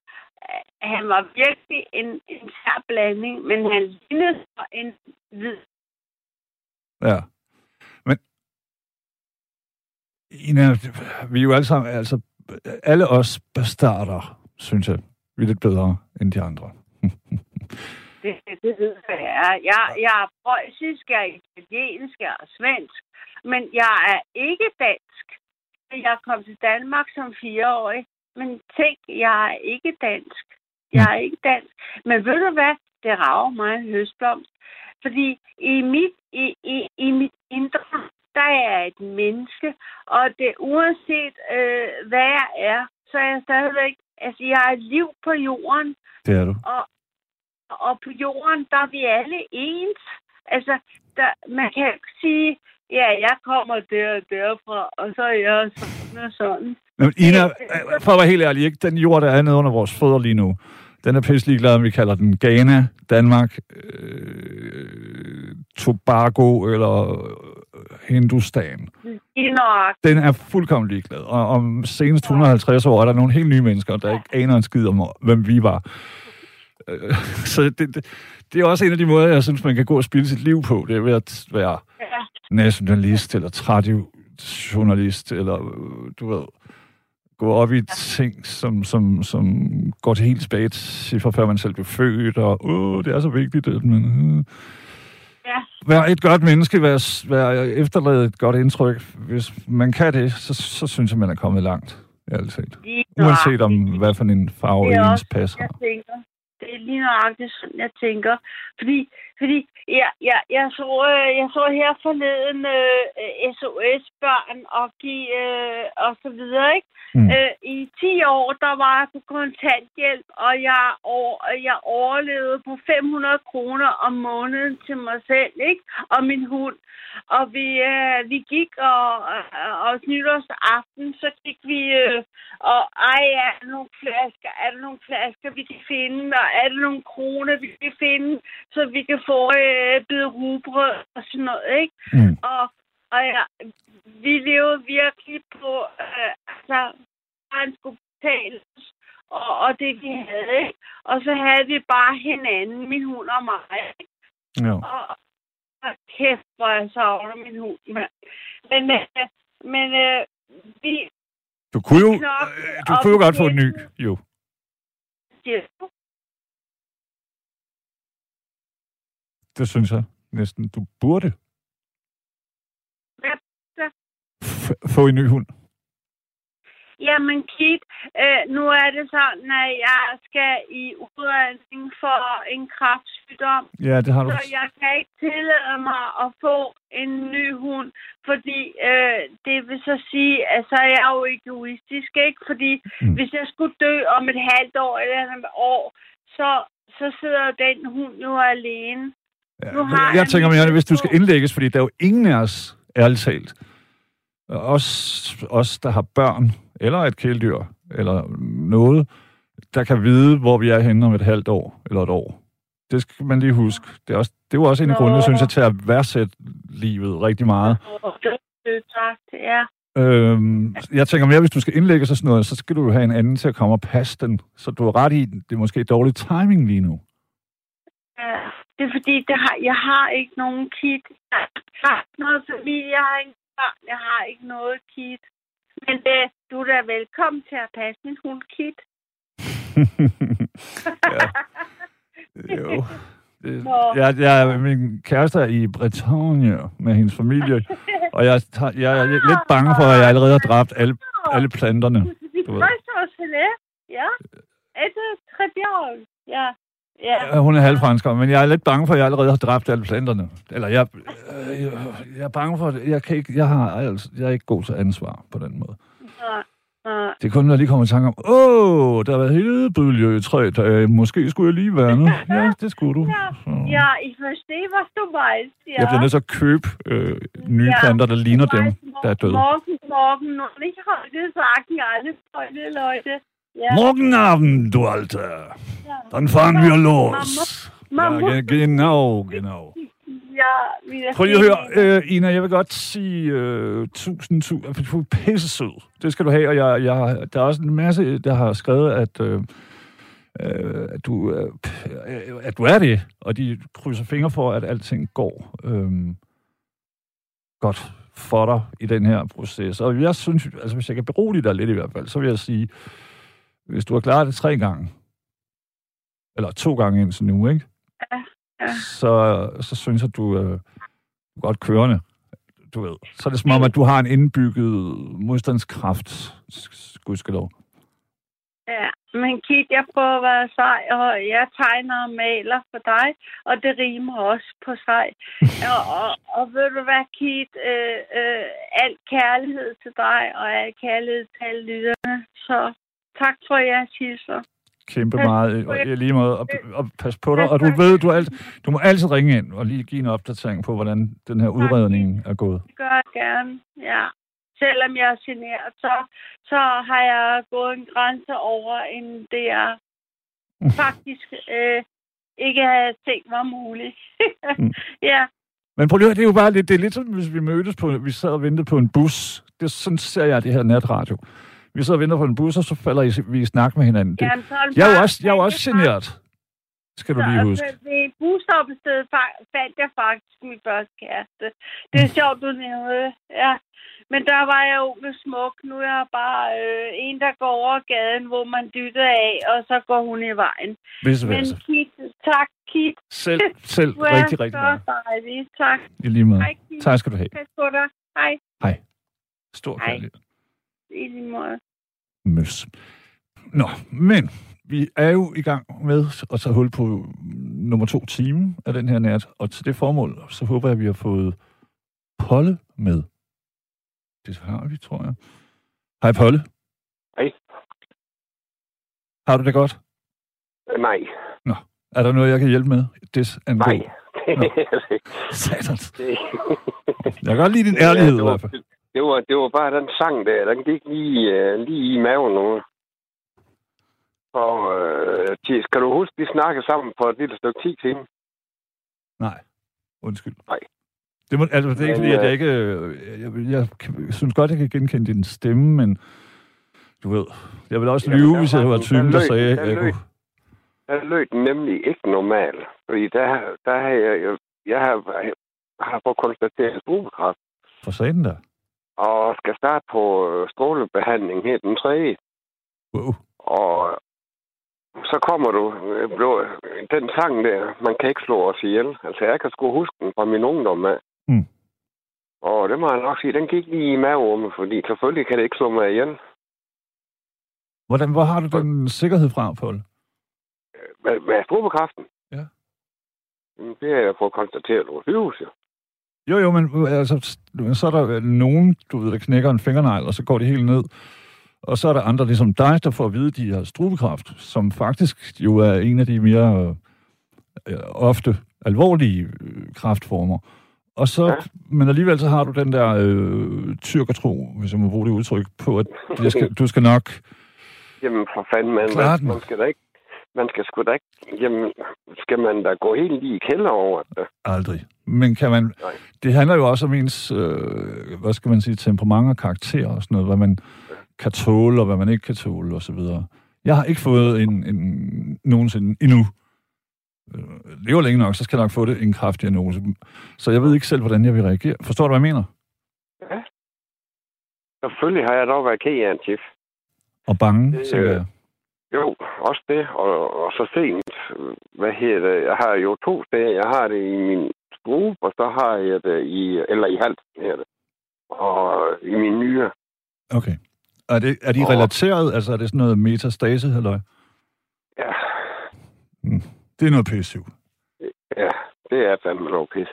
øh, han var virkelig en, en sær blanding, men han lignede en hvid. Ja. Men Ina, vi er jo alle sammen, altså alle os bastarder, synes jeg, vi er lidt bedre end de andre. <laughs> Det, det ved jeg, jeg er. Jeg, jeg er preussisk, jeg er italiensk, jeg er svensk, men jeg er ikke dansk. Jeg kom til Danmark som fireårig, men tænk, jeg er ikke dansk. Jeg er ikke dansk. Men ved du hvad? Det rager mig en høstblomst. Fordi i mit, i, i, i mit indre, der er jeg et menneske, og det uanset øh, hvad jeg er, så er jeg stadigvæk, altså jeg er et liv på jorden, Det er du. og, og på jorden, der er vi alle ens. Altså, der, man kan ikke sige, ja, jeg kommer der og derfra, og så er jeg sådan og sådan. Men Ina, øh, for at være helt ærlig, ikke? den jord, der er nede under vores fødder lige nu, den er pisselig glad, om vi kalder den Ghana, Danmark, øh, Tobago eller øh, Hindustan. Den er fuldkommen ligeglad. Og om senest 150 år er der nogle helt nye mennesker, der ikke aner en skid om, hvem vi var. Øh, Så det, det, det er også en af de måder, jeg synes, man kan gå og spille sit liv på. Det er ved at være nationalist, eller traditionalist, eller du ved, gå op i ting, som, som, som går til helt tilbage til før man selv blev født, og åh, det er så vigtigt, at man... Øh. Vær et godt menneske, vær, vær efterlade et godt indtryk. Hvis man kan det, så, så synes jeg, man er kommet langt. Ærligt. Lige Uanset om, hvad for en farve ens også, pas jeg tænker. Det er lige nøjagtigt sådan, jeg tænker. Fordi, fordi jeg, jeg, jeg, så, øh, jeg så her forleden øh, SOS-børn og, øh, og så videre, ikke? Mm. Øh, I 10 år, der var jeg på kontanthjælp, og jeg, over, jeg overlevede på 500 kroner om måneden til mig selv, ikke? Og min hund. Og vi, øh, vi gik, og, og, og nytårsaften, så gik vi, øh, og ej, er der nogle flasker, er der nogle flasker, vi kan finde, og er der nogle kroner, vi kan finde, så vi kan få øh, bide rugbrød og sådan noget, ikke? Mm. Og, og ja, vi levede virkelig på, øh, altså, han skulle betale og, og det vi havde, ikke? Og så havde vi bare hinanden, min hund og mig, ikke? Ja. Og, og kæft, hvor jeg savner min hund, mand. Men, øh, men øh, vi... Du kunne jo, øh, du kunne jo godt få en ny, jo. Ja, Det synes jeg næsten, du burde. Hvad så? F- få en ny hund. Jamen, Kit, øh, nu er det sådan, at jeg skal i udredning for en kraftsygdom. Ja, det har du. Så jeg kan ikke tillade mig at få en ny hund, fordi øh, det vil så sige, at så er jeg jo egoistisk, ikke? Fordi mm. hvis jeg skulle dø om et halvt år eller et år, så, så sidder den hund jo alene. Ja, har jeg, tænker mere, hvis du skal indlægges, fordi der er jo ingen af os, ærligt talt, os, os, der har børn, eller et kæledyr, eller noget, der kan vide, hvor vi er henne om et halvt år, eller et år. Det skal man lige huske. Det er, også, det er jo også en af grundene, synes jeg, til at værdsætte livet rigtig meget. Ja. Øhm, jeg tænker mere, hvis du skal indlægge sig sådan noget, så skal du jo have en anden til at komme og passe den. Så du er ret i, det er måske dårlig timing lige nu. ja. Det er fordi, det har, jeg har ikke nogen kit. Jeg har ikke noget familie, jeg har ikke børn, jeg har ikke noget kit. Men det, du er da velkommen til at passe min hund, Kit. <laughs> ja. <laughs> Jo. Det, jeg, jeg, min kæreste er i Bretagne med hendes familie, <laughs> og jeg, jeg er lidt bange for, at jeg allerede har dræbt alle, alle planterne. Du ved. det. Ja. Er det bjerg? Ja. Ja. Hun er halvfransker, men jeg er lidt bange for, at jeg allerede har dræbt alle planterne. Eller jeg, øh, jeg, jeg er bange for, at jeg, kan ikke, jeg, har, altså, jeg er ikke god til ansvar på den måde. Nej, nej. Det er kun, når jeg lige kommer i tanke om, åh, der har været hele bølge i tre dage. Måske skulle jeg lige være nu. Ja, det skulle du. Ja, Så. Ja, I forstår, hvad du ja. Jeg bliver nødt til at købe øh, nye Ja. planter, der ligner dem, der er døde. Morgen, morgen, noch nicht heute sagen alle Freunde, Leute. Ja. Morgen Abend, du Alter. ja. Dann fahren wir los. Man må, Ja, ge- genau, genau. ja, vi er Prøv lige at høre, øh, Ina, jeg vil godt sige øh, tusind, tusind, du er pisse sød. Det skal du have, og jeg, jeg, der er også en masse, der har skrevet, at, øh, øh, at, du, øh, at du er det, og de krydser fingre for, at alting går øh, godt for dig i den her proces. Og jeg synes, altså hvis jeg kan berolige dig lidt i hvert fald, så vil jeg sige, hvis du har klaret det tre gange, eller to gange indtil nu, ikke? ja. Så, så synes jeg, du øh, er godt kørende. Du ved. Så er det som om, at du har en indbygget modstandskraft, gudskelov. Ja, men Kit, jeg prøver at være sej, og jeg tegner og maler for dig, og det rimer også på sej. <laughs> og, og, og ved du hvad, Kit, øh, øh, al kærlighed til dig, og al kærlighed til alle lytterne. Så tak for jeres hilser. Kæmpe Pas meget og, jer. i lige måde. Og, og pas på dig. Pas Og du ved, du, alt, du må altid ringe ind og lige give en opdatering på, hvordan den her udredning er gået. Det gør jeg gerne, ja. Selvom jeg er generet, så, så har jeg gået en grænse over, end det jeg <laughs> faktisk øh, ikke havde tænkt var muligt. Mm. <laughs> ja, Men prøv lige, det er jo bare lidt, det er lidt som, hvis vi mødtes på, vi sad og ventede på en bus. Det, sådan ser jeg det her natradio. Vi sidder og venter på en bus, og så falder I- vi i snak med hinanden. Det, jamen, så jeg er jo også, jeg er jo også generet. Skal du lige huske. Ved et busstoppested fa- fandt jeg faktisk min første kæreste. Det er sjovt, du nævnte det. Ja. Men der var jeg jo med smuk. Nu er jeg bare øh, en, der går over gaden, hvor man dytter af, og så går hun i vejen. Vice Men versa. Kit, tak, Kit. Selv, <laughs> selv Du er rigtig, rigtig så meget. dejlig. Tak. I lige måde. Hej, Kit. Tak skal du have. Pas på dig. Hej. Stor Hej. kærlighed. I lige måde. Møs. Nå, men vi er jo i gang med at tage hul på nummer to time af den her nat, og til det formål, så håber jeg, at vi har fået Polle med. Det har vi, tror jeg. Hej, Polle. Hej. Har du det godt? Nej. Er der noget, jeg kan hjælpe med? Det Nej. Nå. <laughs> Satans. det, Jeg kan godt lide din ærlighed det, i hvert fald. Det, var, det var bare den sang der, den gik lige, uh, lige i maven nu. Og uh, Thi, skal du huske, vi snakkede sammen på et lille stykke 10 timer? Nej, undskyld. Nej. Det, må, altså, det er ikke Men, fordi, at jeg øh, ikke... øh, Jeg, jeg, jeg, kan- synes godt, jeg kan genkende din stemme, men du ved, jeg vil også lyve, hvis jeg var typen, der sagde, jeg lød. kunne... Der lød den nemlig ikke normal. Fordi der, der har jeg, jeg, jeg har, har fået konstateret brugkræft, For satan der. Og skal starte på øh, strålebehandling her den 3. Wow. Og så kommer du... øh, Den sang der, man kan ikke slå os ihjel. Altså, jeg kan sgu huske den fra min ungdom af. Mm. Og det må jeg nok sige, den gik lige i maverummet, fordi selvfølgelig kan det ikke slå mig ihjel. Hvordan, hvor har du den sikkerhed fra, Paul? Med, med strubekraften? Ja. Det er jeg fået konstateret på sygehuset. Jo, jo, men altså, så er der nogen, du ved, der knækker en fingernegl, og så går de helt ned. Og så er der andre, ligesom dig, der får at vide, at de har strubekræft, som faktisk jo er en af de mere øh, ofte alvorlige øh, kræftformer. Og så, ja. Men alligevel så har du den der øh, tyrkertro, hvis jeg må bruge det udtryk, på, at jeg skal, <laughs> du skal nok... Jamen, for fanden, man, man, man skal da ikke... Man skal sgu da ikke... Jamen, skal man da gå helt lige i kælder over det? Aldrig. Men kan man... Nej. Det handler jo også om ens, øh, hvad skal man sige, temperament og karakter og sådan noget, hvad man kan tåle og hvad man ikke kan tåle og så videre. Jeg har ikke fået en, en nogensinde endnu. Øh, lever længe nok, så skal jeg nok få det en kraftdiagnose. Så jeg ved ikke selv, hvordan jeg vil reagere. Forstår du, hvad jeg mener? Selvfølgelig har jeg dog været ked af en chef. Og bange, Det, tænker øh, jeg. Jo, også det. Og, og så sent, hvad hedder det, jeg har jo to steder. Jeg har det i min strube, og så har jeg det i, eller i halsen, her det. Og i min nyre. Okay. Er, det, er de Og- relateret? Altså er det sådan noget metastase, eller? Ja, Det er noget PSU. ja, det er fandme lov pis.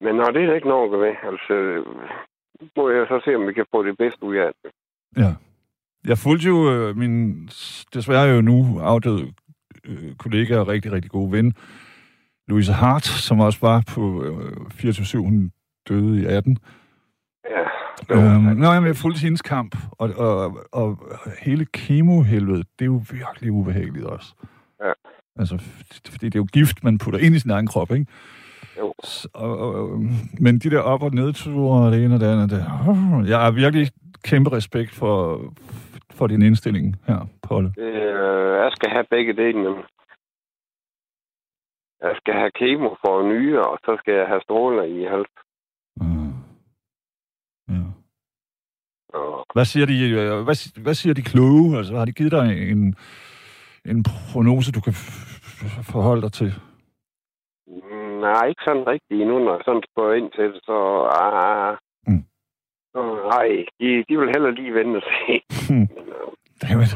Men når det er ikke noget ved, altså, må jeg så se, om vi kan få det bedste ud af det. Ja. Jeg fulgte jo øh, min desværre jo nu afdøde øh, kollega og rigtig, rigtig gode ven, Louise Hart, som også var på øh, 24-7, hun døde i 18. Ja, Øhm, nå, jamen, jeg fulgte hendes kamp, og, og, og hele kemohelvede, det er jo virkelig ubehageligt også. Ja. Altså, fordi det er jo gift, man putter ind i sin egen krop, ikke? Jo. Så, og, og, men de der op- og nedture, og det ene og det andet, det, jeg har virkelig kæmpe respekt for, for din indstilling her, Paul. Øh, jeg skal have begge delene. Jeg skal have kemo for nyre, og så skal jeg have stråler i hals. Mm. Ja. Og Hvad siger de, øh, hvad, hvad siger de kloge? Altså, har de givet dig en, en prognose, du kan forholde dig til? mm, nej, ikke sådan rigtigt endnu, når jeg sådan spørger ind til det, så... Ah, Mm. så nej, de, de vil heller lige vente og se. Hmm. Dammit.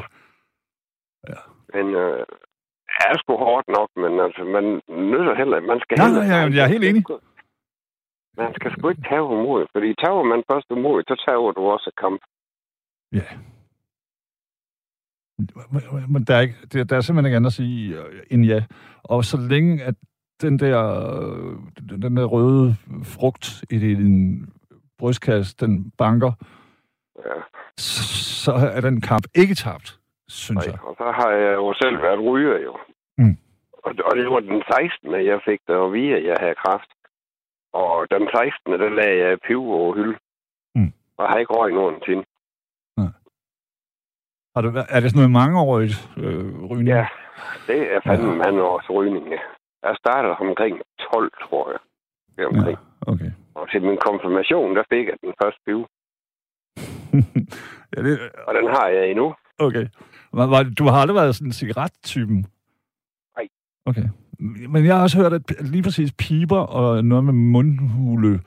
Men øh, er sgu hårdt nok, men altså, man nødder heller... Man skal Nej, heller, nej, jeg- jeg er helt enig. Man skal sgu ikke tage mod, fordi tager man først mod, så tager du også kamp. Ja. Men- der er, ikke, der, der er simpelthen ikke andet at sige øh, end ja. Og så længe at den der, øh, den der røde frugt i din brystkasse, den banker, Ja. så, så er den kamp ikke tabt, synes Nej, jeg. og så har jeg jo selv været ryger jo. Mm. Og, og det var den 16. jeg fik det at vide, at jeg havde kræft. Og den 16. der lagde jeg piv over hylde. Mm. Og har ikke røget nogensinde. Har du, er det sådan noget mangeårigt øh, rygning? Ja, det er fandme Ja. ja. mange års rygning, ja. Jeg startede omkring 12, tror jeg. Det omkring. ja okay. Ja. Og til min konfirmation, der fik jeg den første piv. <laughs> ja, det, Og den har jeg endnu. okay. Du har aldrig været sådan en cigarettypen? Okay. Men jeg har også hørt, at lige præcis piber og noget med mundhule,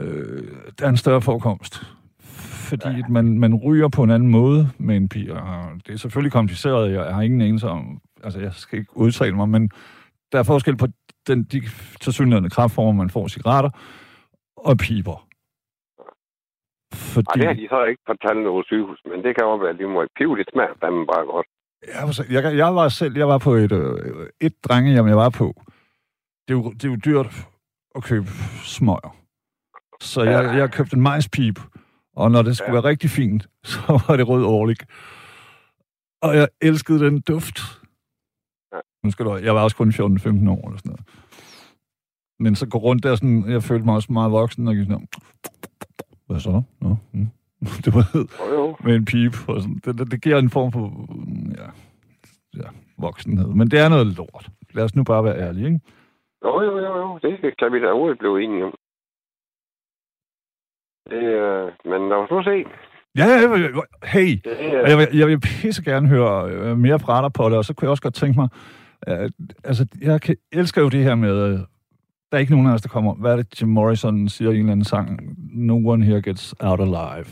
øh, der er en større forekomst. Fordi ja. man, man ryger på en anden måde med en piber. Og Det er selvfølgelig kompliceret, jeg har ingen anelse om, altså jeg skal ikke udtale mig, men der er forskel på den, de tilsyneladende kraftformer, man får cigaretter, og piber. Fordi... Og det har de så ikke fortalt noget sygehus, men det kan også være lige meget. Piv, det smager fandme bare godt. Jeg, var, jeg, jeg var selv, jeg var på et, øh, et drengehjem, jeg var på. Det er, jo, det er jo dyrt at købe smøger. Så jeg, jeg købte en majspip, og når det skulle ja. være rigtig fint, <laughs> så var det rød årlig. Og jeg elskede den duft. Ja. Nu skal du, jeg var også kun 14-15 år eller sådan noget. Men så gå rundt der sådan, jeg følte mig også meget voksen, og gik sådan, hvad så? Nå, mm. <laughs> Jo, jo. med en pip. Og sådan. Det, det, det giver en form for ja, ja, voksenhed. Men det er noget lort. Lad os nu bare være ærlige, ikke? Jo, jo, jo, jo. Det kan vi da overhovedet blive enige om. Det, øh, men lad os nu se. Ja, hey, er, jeg vil, jeg vil pisse gerne høre øh, mere fra dig på det, og så kunne jeg også godt tænke mig, øh, altså, jeg kan, elsker jo det her med, øh, der er ikke nogen af os, der kommer, hvad er det, Jim Morrison siger i en eller anden sang, no one here gets out alive.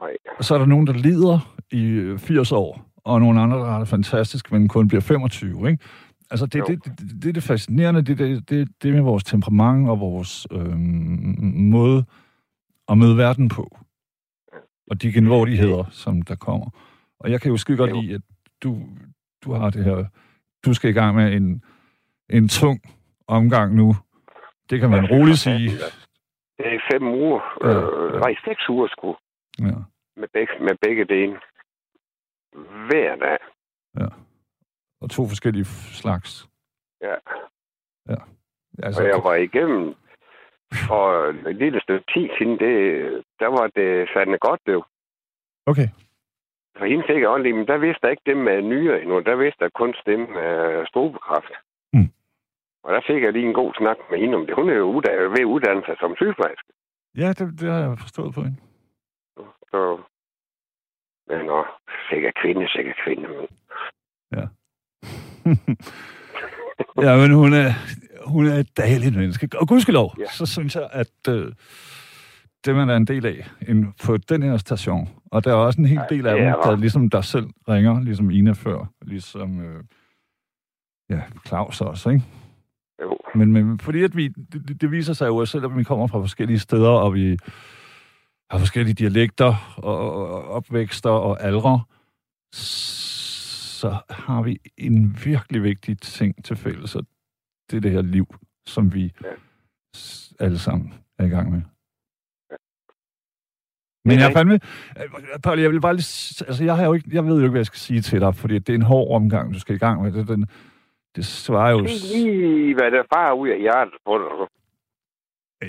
nej. Og så er der nogen, der lider i øh, 80 år, og nogle andre, der har det fantastisk, men kun bliver 25, ikke? Altså, det, det, det, det, er det fascinerende, det, det, det, det med vores temperament og vores øh, måde at møde verden på. Og de genvordigheder, som der kommer. Og jeg kan jo skide godt lide, at du, du har det her... Du skal i gang med en, en tung omgang nu. Det kan man roligt sige. Det er fem uger. Ja, Øh, ja. nej, seks uger sgu. Ja. Med begge, med begge dele. Hver dag. Og to forskellige slags. Ja. Altså, Og jeg var igennem for et lille stykke tid siden, det, der var det fandme godt, det jo. Okay. For hende fik jeg åndelig, men der vidste jeg ikke dem med nyere endnu. Der vidste jeg kun dem med strobekræft. Og der fik jeg lige en god snak med hende om det. Hun er jo uddannet, ved at uddanne sig som sygeplejerske. Ja, det, det har jeg forstået på hende. Så, men og sikkert kvinde, sikkert kvinde. Men, <laughs> ja, men hun er, hun er et dejligt menneske. Og gudskelov, ja. Ja. så synes jeg, at øh, det man er en del af en, på den her station, og der er også en hel del af dem, er der der. ligesom der selv ringer, ligesom Ina før, ligesom øh, ja, Claus også, ikke? Jo, Men, men fordi at vi, det, det- viser sig jo, at selvom vi kommer fra forskellige steder, og vi har forskellige dialekter, og, og opvækster og aldre, så har vi en virkelig vigtig ting til fælles, og det er det her liv, som vi Ja. alle sammen er i gang med. Ja. Men jeg er fandme... øh, Paul, jeg vil bare lige... Altså, jeg, har jo ikke, jeg ved jo ikke, hvad jeg skal sige til dig, fordi det er en hård omgang, du skal i gang med. Det, den, det svarer jo... det er lige, hvad der bare ud af hjertet på dig.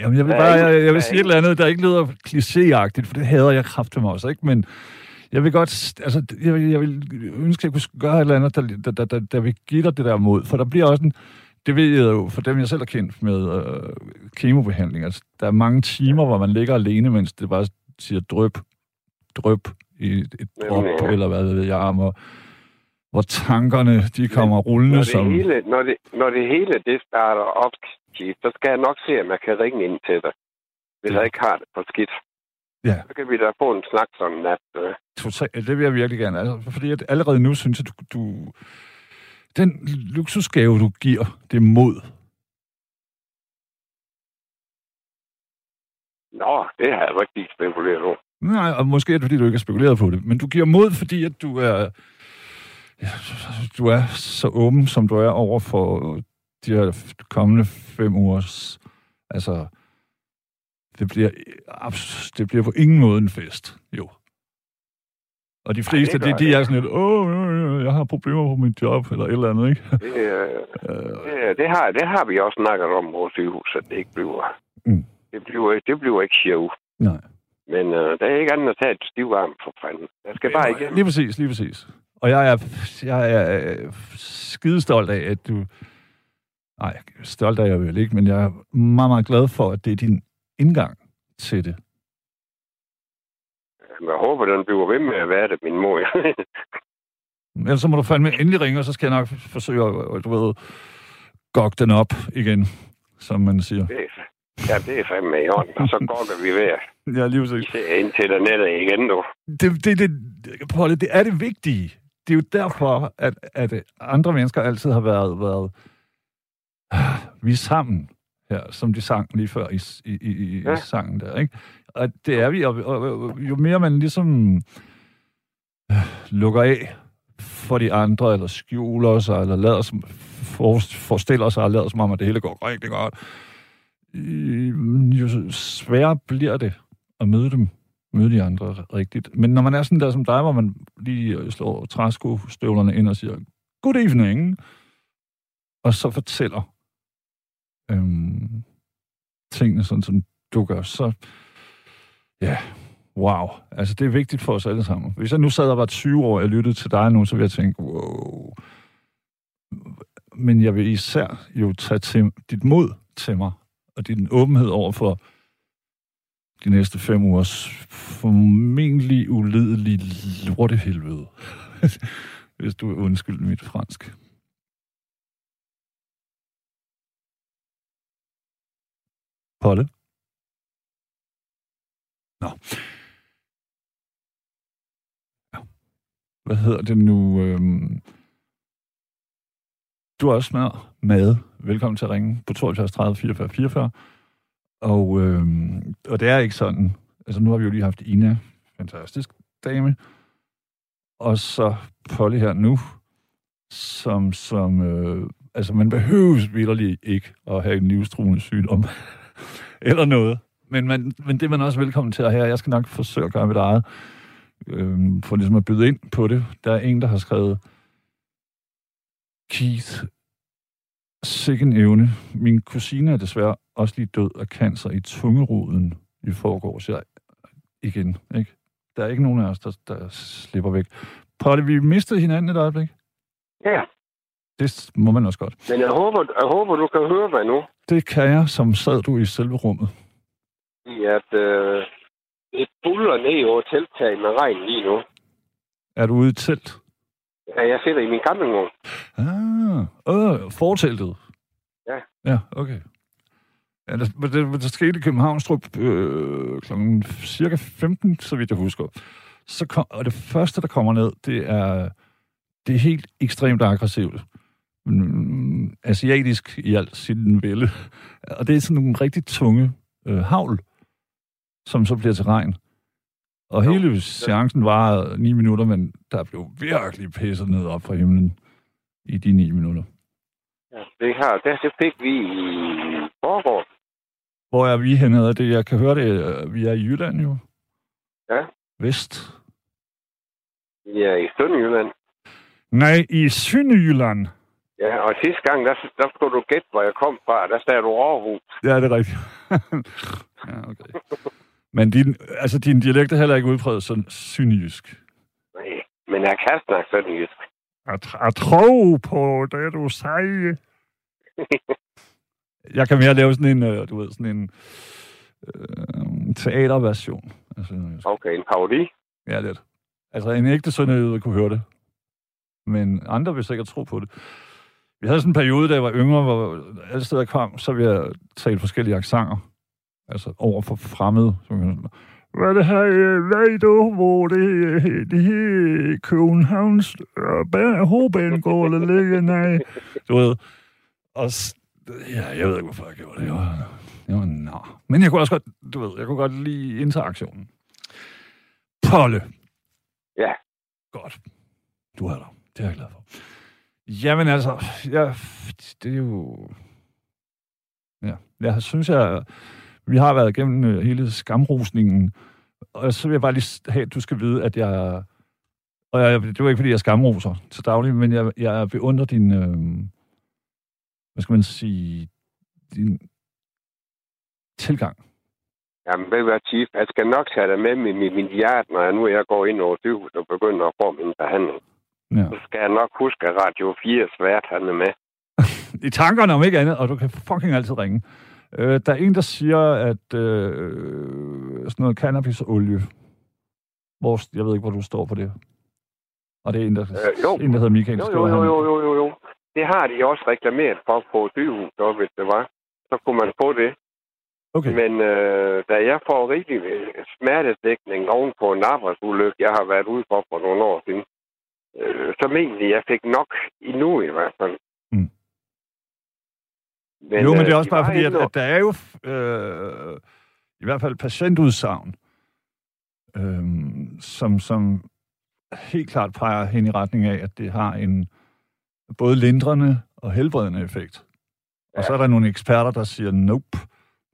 Jamen, jeg vil er bare, jeg, jeg vil er sige et eller andet, der ikke lyder klichéagtigt, for det hader jeg kraftigt også, ikke? Men jeg vil godt, altså, jeg vil, jeg vil ønske, at jeg kunne gøre et eller andet, der, der, der, der, der vil give dig det der mod, for der bliver også en, det ved jeg jo, for dem jeg selv har kendt med øh, kemobehandling, altså, der er mange timer, hvor man ligger alene, mens det bare siger drøb, drøb i et, drop, Nemlig, ja. eller hvad ved jeg, og hvor tankerne, de kommer rullende Når som... det, hele, når, det, når det hele det starter op, så skal jeg nok se, om jeg kan ringe ind til dig. Hvis Ja. jeg ikke har det på skidt. Ja. Så kan vi da få en snak sådan nat. øh. Totalt, det vil jeg virkelig gerne. Altså, fordi at allerede nu synes jeg, du, du... Den luksusgave, du giver, det er mod. Nå, det har jeg rigtig spekuleret over. Nej, og måske er det, fordi du ikke har spekuleret på det. Men du giver mod, fordi at du er... ja, Du er så åben, som du er over for de her kommende fem ugers... Altså, det bliver, det bliver på ingen måde en fest, jo. Og de fleste, det de, de det. er sådan lidt, åh, jeg har problemer på mit job, eller et eller andet, ikke? Det, øh, Øh, det, det, har, det har vi også snakket om vores sygehus, at det ikke bliver... Mm. Det, bliver, det bliver ikke sjov. nej. Men øh, der er ikke andet at tage et stivvarm for fanden. Jeg skal bare igen. Lige præcis, lige præcis. Og jeg er, jeg er øh, skidestolt af, at du... Nej, stolt er jeg vel ikke, men jeg er meget, meget glad for, at det er din indgang til det. Jeg håber, den bliver ved med at være det, min mor. <laughs> Ellers så må du fandme endelig ringe, og så skal jeg nok forsøge at, du ved, gokke den op igen, som man siger. det er, ja, det er fandme i orden. Og så <laughs> går vi ved. Ja, lige præcis. ser ind til der nettet igen, du. Det, det, det, Paul, det er det vigtige. Det er jo derfor, at, at andre mennesker altid har været, været vi er sammen her, som de sang lige før i, i, i, i Ja. sangen der, ikke? Og det er vi, og, og, og jo mere man ligesom øh, lukker af for de andre, eller skjuler sig, eller lader som, for, forestiller sig, og lader som om, at det hele går rigtig godt, øh, jo sværere bliver det at møde dem møde de andre rigtigt. Men når man er sådan der som dig, hvor man lige slår træskostøvlerne ind og siger, good evening, og så fortæller øhm, tingene sådan, som du gør, så ja, wow. Altså, det er vigtigt for os alle sammen. Hvis jeg nu sad og var 20 år, og jeg lyttede til dig nu, så ville jeg tænke, wow. Men jeg vil især jo tage til, dit mod til mig, og din åbenhed over for de næste fem ugers formentlig uledelig lortehelvede. <laughs> Hvis du undskylder mit fransk. Polle? Nå. Ja. Hvad hedder det nu? Øhm... Du er også med. Mad. Velkommen til at ringe på 72 30 44 44. Og, øh, og det er ikke sådan. Altså, nu har vi jo lige haft Ina, fantastisk dame, og så Polly her nu, som, som øh, altså man behøves vidderligt ikke at have en livstruende sygdom, <laughs> eller noget. Men, man, men det er man også velkommen til at have. Jeg skal nok forsøge at gøre mit eget, øh, for ligesom at byde ind på det. Der er en, der har skrevet, Keith, sikken evne. Min kusine er desværre også lige død af cancer i tungeruden i forgårs. Jeg, igen, ikke? Der er ikke nogen af os, der, der slipper væk. Polly, vi mistede hinanden et øjeblik. Ja, Det må man også godt. men jeg håber, jeg håber, du kan høre mig nu. Det kan jeg, som sad du i selve rummet. I at øh, det buller ned over telttaget med regn lige nu. Er du ude i telt? Ja, jeg sidder i min campingvogn. Ah, øh, forteltet. Ja. Ja, okay. Ja, der, det, der skete i Københavnstrup øh, klokken cirka 15, så vidt jeg husker. Så kom, og det første, der kommer ned, det er, det er helt ekstremt aggressivt. Mm, asiatisk i alt sin vælde. Og det er sådan nogle rigtig tunge øh, havl, som så bliver til regn. Og Jo. hele seancen var ni minutter, men der blev virkelig pisset ned op fra himlen i de ni minutter. Ja, det her, det, det fik vi i forgårs. Hvor er vi henne? Det, jeg kan høre det, øh, vi er i Jylland jo. Ja. Vest. Vi er i Sønderjylland. Nej, i Sønderjylland. Ja, og sidste gang, der, der skulle du gætte, hvor jeg kom fra. Der sagde du Aarhus. Ja, det er rigtigt. <laughs> ja, okay. Men din, altså, din dialekt er heller ikke udpræget sådan synjysk. Nej, men jeg kan snakke sønderjysk. Jeg, tr- jeg tror på det, du siger. <laughs> Jeg kan mere lave sådan en, øh, du ved, sådan en øh, teaterversion. Altså, Okay, en parodi. ja, lidt. Altså, en ægte sønderjyde kunne høre det. Men andre vil sikkert tro på det. Vi havde sådan en periode, da jeg var yngre, hvor alle steder kom, så ville jeg tale forskellige accenter. Altså over for fremmede. Jeg- Hvad er det her, øh, ved du, hvor det, øh, det her Københavns øh, bane- hovedbanegård, ligger? Nej. Du ved. Og ja, jeg ved ikke, hvorfor jeg gjorde det. Jeg var, jeg var nå. Men jeg kunne også godt, du ved, jeg kunne godt lide interaktionen. Polle. Ja. Godt. Du er der. Det er jeg glad for. Jamen altså, ja, det er jo... Ja, jeg synes, jeg, vi har været igennem øh, hele skamrosningen, og så vil jeg bare lige have, at du skal vide, at jeg... Og jeg, det var ikke, fordi jeg skamroser til daglig, men jeg, jeg beundrer din... Øh, hvad skal man sige? Din tilgang. Jamen, ved hvad, Chief? Jeg skal nok tage dig med min, min hjerte, når jeg nu jeg går ind over sygehus og begynder at få min behandling. Ja. Så skal jeg nok huske, at Radio 4 svært han er med. <laughs> I tankerne om ikke andet, og du kan fucking altid ringe. Øh, der er en, der siger, at øh, sådan noget cannabisolie, hvor, jeg ved ikke, hvor du står på det. Og det er en, der, Øh, jo. en, der hedder Michael. Jo, jo, jo, jo, jo. Det har de også reklameret for på sygehus, så, hvis det var. Så kunne man få det. Okay. Men øh, da jeg får rigtig smertedækning oven på en arbejdsulykke, jeg har været ude for for nogle år siden, øh, så mener jeg, jeg fik nok endnu i hvert fald. Mm. Men, jo, men det er øh, også de bare fordi, at, at der er jo øh, i hvert fald patientudsagn, øh, som, som helt klart peger hen i retning af, at det har en både lindrende og helbredende effekt. Og Ja. så er der nogle eksperter, der siger nope.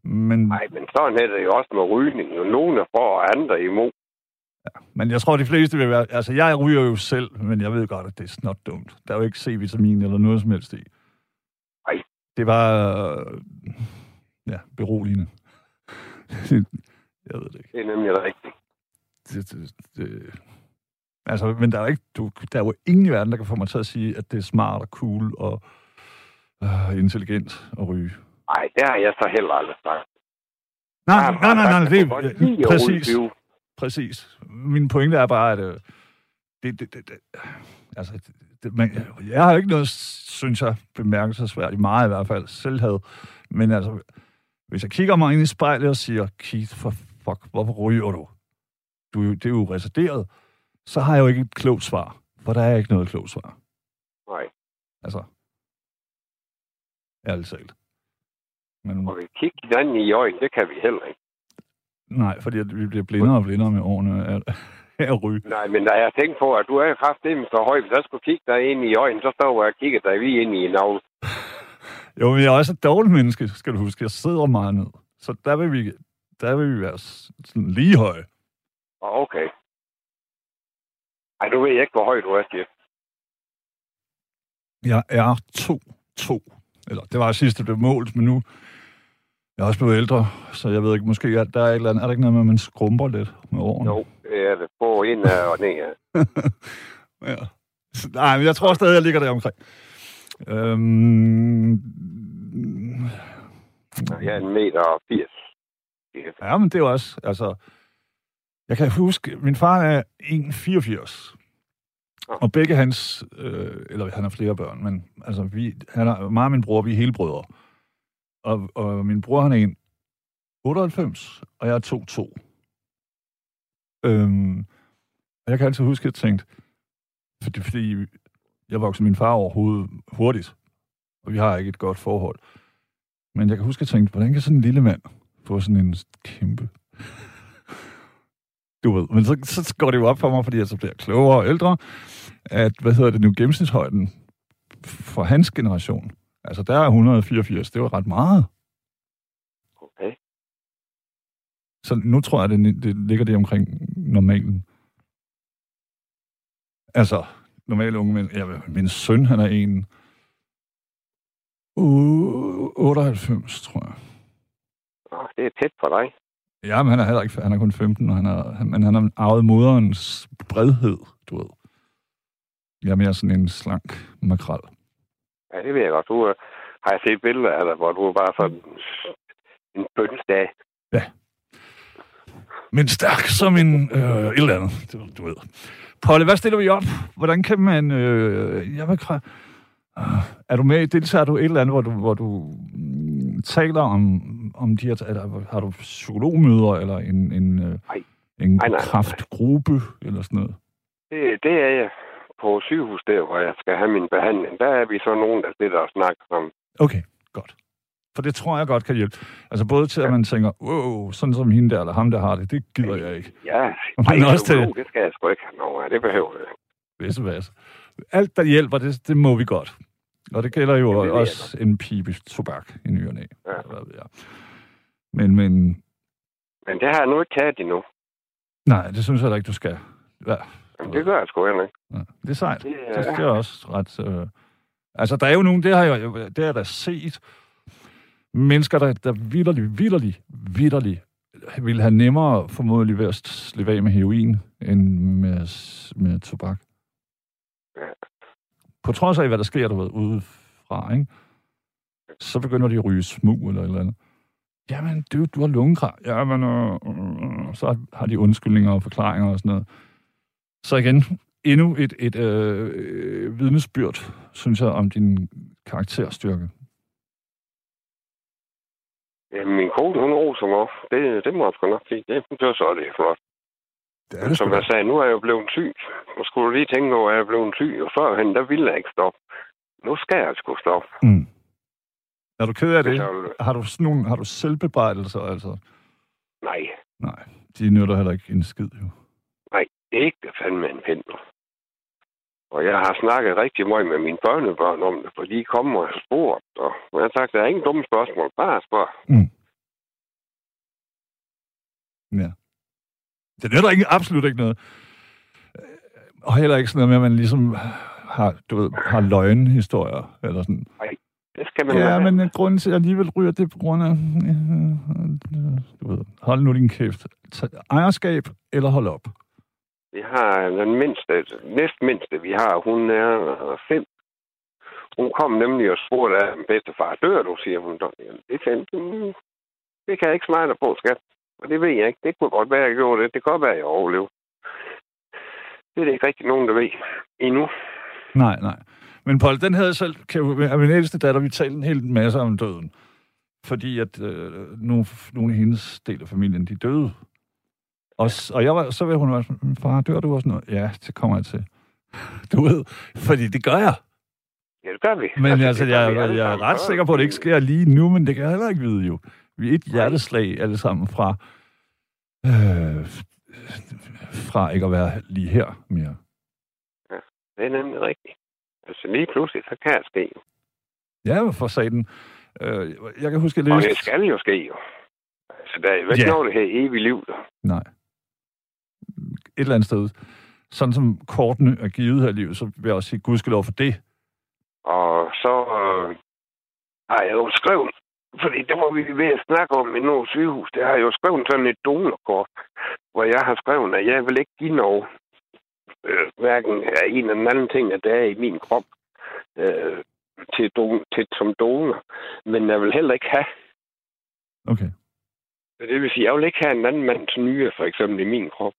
Men, Nej, men sådan er det jo også med rygning. Jo, nogle er for, og andre imod. men jeg tror, de fleste vil være... Altså, jeg ryger jo selv, men jeg ved godt, at det er snot dumt. Der er jo ikke C-vitamin eller noget som helst i. Nej. Det var... Øh, ja, beroligende. <laughs> jeg ved det ikke. Det er nemlig rigtigt. det, det, det, altså, men der er, ikke, du, der er jo ingen i verden, der kan få mig til at sige, at det er smart og cool og øh, intelligent at ryge. Nej, det har jeg så heller aldrig sagt. Nej, nej, nej, nej, jeg det er præcis. Præcis. Min pointe er bare, at øh, det, det, det, det, altså, det, man, jeg har ikke noget, synes jeg, bemærkelsesværdigt meget i hvert fald, selv havde. Men altså, hvis jeg kigger mig ind i spejlet og siger, Keith, for fuck, hvorfor ryger du? du det er jo reserveret. Så har jeg jo ikke et klogt svar, for der er ikke noget klogt svar. Nej. Altså, ærligt talt. Men, Og vi kigge hinanden i øjnene, det kan vi heller ikke. nej, fordi vi bliver blindere og blindere med årene af, af ryge. Nej, men jeg tænkte på, at du er kraftigt så høj, hvis jeg skulle kigge dig ind i øjnene, så står jeg og kigger dig lige ind i en navle. <laughs> Jo, men jeg er også et dårligt menneske, skal du huske. Jeg sidder meget ned. Så der vil vi, der vil vi være sådan lige høje. Okay. Ej, du ved ikke, hvor høj du er, Jeff. Jeg er to, to. Eller det var sidst, det blev målt, men nu jeg er også blevet ældre, så jeg ved ikke, måske er der er, et eller andet, er der ikke noget med, at man skrumper lidt med årene? Jo, det er det. På ind og <laughs> ned. ja. Nej, men jeg tror stadig, jeg ligger der omkring. Øhm, Jeg er en meter og 80. Jeff. Ja, men det er jo også, altså... Jeg kan huske, min far er 1,84. Ja. Og begge hans, øh, eller han har flere børn, men altså, vi, han er, mig og min bror, vi er hele brødre. Og, og min bror, han er 1,98, og jeg er 2,2. Øhm, og jeg kan altid huske, at jeg tænkte, fordi, fordi jeg voksede min far overhovedet hurtigt, og vi har ikke et godt forhold. Men jeg kan huske, at jeg tænkte, hvordan kan sådan en lille mand få sådan en kæmpe... Du ved, men så, så går det jo op for mig, fordi jeg så bliver klogere og ældre, at, hvad hedder det nu, gennemsnitshøjden for hans generation, altså der er 184, det var ret meget. Okay. Så nu tror jeg, det, det ligger det omkring normalen. Altså, normale unge mænd. Ja, min søn, han er en... Uh, 98, tror jeg. Nå, det er tæt for dig. Ja, men han er heller ikke, han er kun 15, og han er, men han har arvet moderens bredhed, du ved. Jeg er mere sådan en slank makrel. Ja, det ved jeg godt. Du øh, har jeg set billeder af dig, hvor du er bare sådan en bønsdag. Men stærk som en øh, et eller andet, du, du ved. Polle, hvad stiller vi op? Hvordan kan man... Øh, jeg vil kræ... Uh, er du med? Deltager du et eller andet, hvor du, hvor du mm, taler om, om de her... Eller, har du psykologmøder, eller en, en, øh, Nej. en Nej, nej, nej. kraftgruppe, eller sådan noget? Det, det er jeg på sygehus der, hvor jeg skal have min behandling. Der er vi så nogen, der sidder og snakker om. Okay, godt. For det tror jeg godt kan hjælpe. Altså både til, at man tænker, wow, sådan som hende der, eller ham der har det, det gider jeg ikke. Ja, <laughs> Men nej, også til- psykolog, det skal jeg sgu ikke have noget. Det behøver jeg. Hvis hvad. Alt, der hjælper, det, det må vi godt. Og det gælder jo Det ved jeg også en pibe tobak i ny og næ. Ja. Hvad ved jeg. Men, men, Men det har jeg nu ikke taget endnu. nej, det synes jeg da ikke, du skal. Ja, Jamen, det gør jeg sgu heller ikke. ja. Det er sejt. Det Det er, skal jeg også ret... Øh... Altså, der er jo nogen, det har jeg, det har jeg da set, mennesker, der, der vidderlig, vidderlig, vidderlig vil have nemmere formodentlig ved at slippe af med heroin, end med, med tobak. Ja. På trods af, hvad der sker, du ved, udefra, ikke? Så begynder de at ryge smug eller et eller andet. Jamen, du, du har lungekræft. Jamen, øh, øh, så har de undskyldninger og forklaringer og sådan noget. Så igen, endnu et, et øh, øh, vidnesbyrd, synes jeg, om din karakterstyrke. Jamen, min kone, hun roser mig. Det, det må jeg sgu nok sige. Det, det var så det er flot. Det Men som jeg sagde, nu er jeg jo blevet syg. Nu skulle du lige tænke over, at jeg er blevet syg. Og førhen, der ville jeg ikke stoppe. Nu skal jeg sgu stoppe. Mm. Er du ked af det? Har du sådan nogle, har du selvbebrejdelser, altså? Nej, Nej, de nytter heller ikke en skid, jo. nej, ikke det fandme en pind. Og jeg har snakket rigtig meget med mine børnebørn om det, for de kommer og har spurgt. Og jeg har sagt, der er ingen dumme spørgsmål. Bare spørg. Ja. Det nytter ikke, absolut ikke noget. Og heller ikke sådan noget med, at man ligesom har, du ved, har løgnhistorier, eller sådan. Det skal man Ja, men øh, grunden til, at jeg alligevel ryger, det er på grund af... øh, Du ved, hold nu din kæft. Ejerskab, eller hold op. Vi har den mindste, næst mindste, vi har, hun er øh, fem. Hun kom nemlig og spurgte af bedstefar, dør du, siger hun. "Nå, jamen, Det fandt. Det kan jeg ikke smage dig på, skat. Og det ved jeg ikke. Det kunne godt være, at jeg gjorde det. Det kan godt være, at jeg overlever. Det er det ikke rigtig nogen, der ved endnu. Nej, nej. Men Paul, den havde jeg selv, kan af min ældste datter, vi talte en hel masse om døden. Fordi at øh, nogle, nogle af hendes del af familien, de døde. Og, og jeg var, så vil hun være sådan, "Men far, dør du også noget? Ja, det kommer jeg til. Du ved, fordi det gør jeg. Ja, det gør vi. Men altså, det jeg, vi jeg, jeg er ret sikker på, at det ikke sker lige nu, men det kan jeg heller ikke vide jo. Vi er et hjerteslag alle sammen fra, øh, fra ikke at være lige her mere. Det er nemlig rigtigt. Altså lige pludselig, så kan det ske. Ja, for satan. Øh, jeg kan huske, at jeg Og læste... det skal jo ske, jo. Altså, der er jo ikke Ja. noget, det her evige liv. Der. Nej. Et eller andet sted. Sådan som kortene er givet her i livet, så vil jeg også sige, gudskelov for det. Og så øh, har jeg jo skrevet, fordi det var vi ved at snakke om i nogle sygehus, det har jeg jo skrevet sådan et donorkort, hvor jeg har skrevet, at jeg vil ikke give noget, øh, hverken af en eller anden ting, at der er i min krop, øh, til, don, til som donor. Men jeg vil heller ikke have, Okay. det vil sige, jeg vil ikke have en anden mands nyre, for eksempel, i min krop.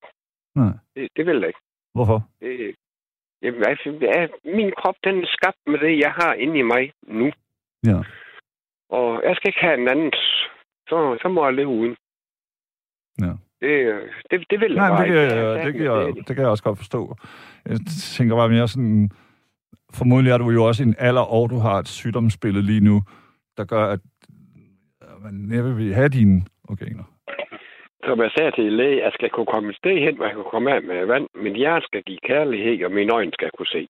Nej. Det, det vil jeg ikke. Hvorfor? Det, jamen, er, min krop, den er skabt med det, jeg har inde i mig nu. Ja. Og jeg skal ikke have en anden, så, så må jeg leve uden. Ja. Det, det, det vil jeg Nej, men bare det ikke. jeg, det, kan jeg, det kan jeg også godt forstå. Jeg tænker bare mere sådan... Formodentlig er du jo også i en alder, og du har et sygdomsbillede lige nu, der gør, at man næppe vil have dine organer. Som jeg sagde til læge, jeg skal kunne komme et sted hen, hvor jeg kan komme af med vand. Min hjerte skal give kærlighed, og mine øjne skal kunne se.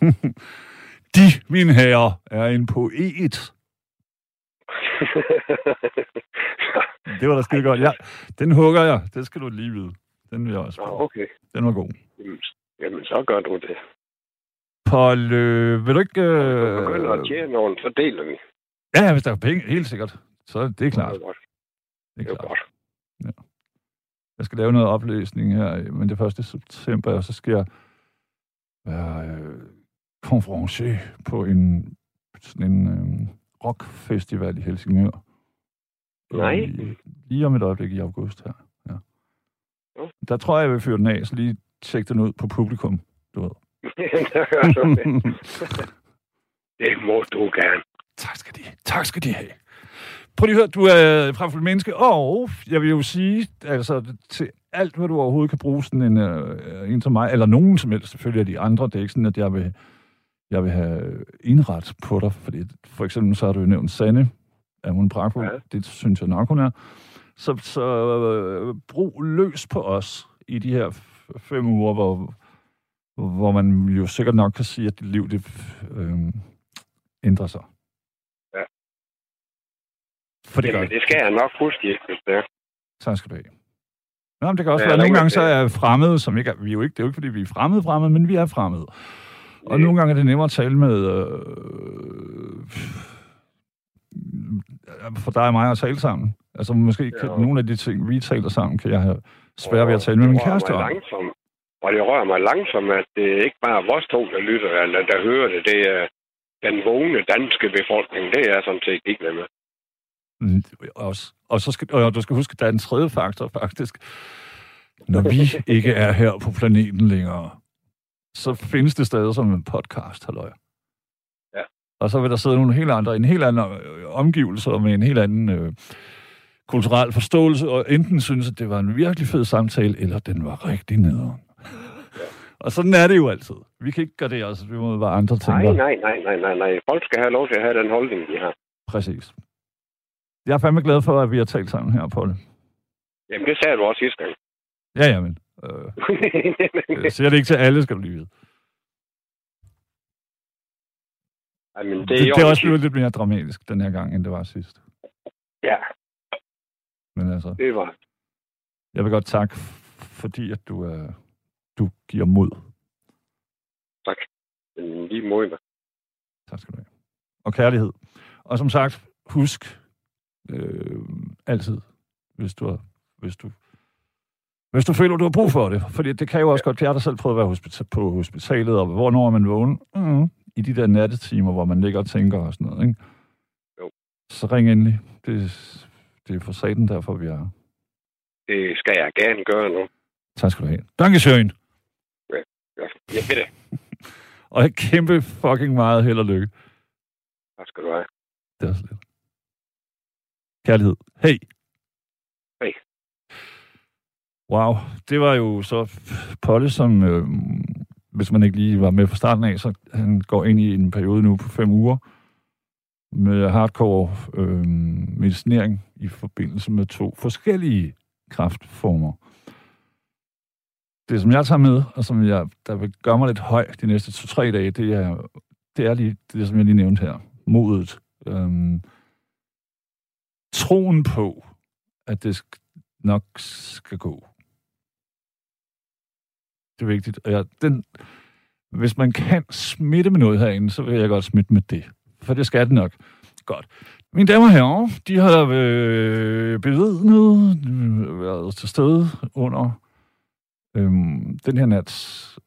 <laughs> De, mine herrer, er en poet. <laughs> Det var da skide godt. Ja, den hugger jeg. Det skal du lige vide. Den vil jeg også. Prøve. okay. Den var god. Jamen, Jamen, så gør du det. Paul, øh, vil du ikke... Øh, du begynder at tjene nogen, så deler vi. ja, ja, hvis der er penge, helt sikkert. Så er det klart. Det er godt. Det Det er er klart. godt. Jeg skal lave noget oplæsning her, men det er 1. september, og så skal jeg være øh, konferencier på en, sådan en øh, rockfestival i Helsingør. Nej. I, lige om et øjeblik i august her. Ja. Jo. Der tror jeg, jeg vil føre den af, så lige tjek den ud på publikum, du ved. <laughs> <laughs> Det må du gerne. tak skal de Tak skal de have. Prøv lige at høre, du er fra menneske, og jeg vil jo sige, altså til alt, hvad du overhovedet kan bruge sådan en, øh, en som mig, eller nogen som helst, selvfølgelig af de andre, det er ikke sådan, at jeg vil, jeg vil have indret på dig, fordi for eksempel så har du jo nævnt Sanne, er hun pragtfuld, Ja. ja. det synes jeg nok, hun er. Så, så øh, brug løs på os i de her fem uger, hvor, hvor man jo sikkert nok kan sige, at dit liv det, øh, ændrer sig. Ja. For det gør Jamen, det skal jeg nok huske, hvis det er. Tak skal du have. Nå, men det kan også Ja, være, at nogle gange så er fremmede, som ikke er, vi er jo ikke, det er jo ikke, fordi vi er fremmede fremmede, men vi er fremmede. Og Ja. nogle gange er det nemmere at tale med, øh, for dig og mig at tale sammen. Altså måske kan Ja. nogle af de ting, vi taler sammen, kan jeg have svært ved at tale med min kæreste om. Langsomt. Og det rører mig langsomt, at det er ikke bare vores to, der lytter, eller der hører det. Det er den vågne danske befolkning. Det er jeg sådan set ikke med. Mm, Også. Og så skal, og du skal huske, at der er en tredje faktor faktisk. Når vi <laughs> ikke er her på planeten længere, så findes det stadig som en podcast, halløj. Og så vil der sidde nogle helt andre, en helt anden øh, omgivelse og med en helt anden øh, kulturel forståelse, og enten synes, at det var en virkelig fed samtale, eller den var rigtig nederen. og sådan er det jo altid. Vi kan ikke gøre det, altså. Vi må være andre tænker. Nej, nej, nej, nej, nej, nej. Folk skal have lov til at have den holdning, de har. Præcis. Jeg er fandme glad for, at vi har talt sammen her, Paul. Jamen, det sagde du også sidste gang. Ja, ja, men... Øh, <laughs> jeg siger det ikke til alle, skal du lige vide. Jamen, Det, det, det, det er også blevet lidt mere dramatisk den her gang, end det var sidst. Ja, Men altså, det var... jeg vil godt takke, fordi at du, øh, du giver mod. Men lige mod mig. Tak skal du have. Og kærlighed. Og som sagt, husk øh, altid, hvis du, har, hvis du hvis du føler, du har brug for det. Fordi det kan jo også godt, jeg har selv prøvet at være hospita- på hospitalet, og hvornår er man vågen? Mm, I de der nattetimer, hvor man ligger og tænker og sådan noget, ikke? Jo. Så ring endelig. Det, Det er for satan derfor, vi er her. Det skal jeg gerne gøre nu. Tak skal du have. Dankeschön. Jeg, jeg ved det. <laughs> Og et kæmpe fucking meget held og lykke. Tak skal du have. Det er så lidt. Kærlighed. Hey. Hey. Wow, det var jo så Polle, som, øh, hvis man ikke lige var med fra starten af, så han går ind i en periode nu på fem uger med hardcore øh, medicinering i forbindelse med to forskellige kraftformer. Det, som jeg tager med, og som jeg, der vil gøre mig lidt høj de næste to-tre dage, det er, det er lige det, som jeg lige nævnte her. Modet. Øhm, troen på, at det nok skal gå. Det er vigtigt. Og jeg, den, hvis man kan smitte med noget herinde, så vil jeg godt smitte med det. For det skal det nok. Godt. Mine damer og herrer, de har øh, bevidnet, øh, været til stede under øhm, den her nats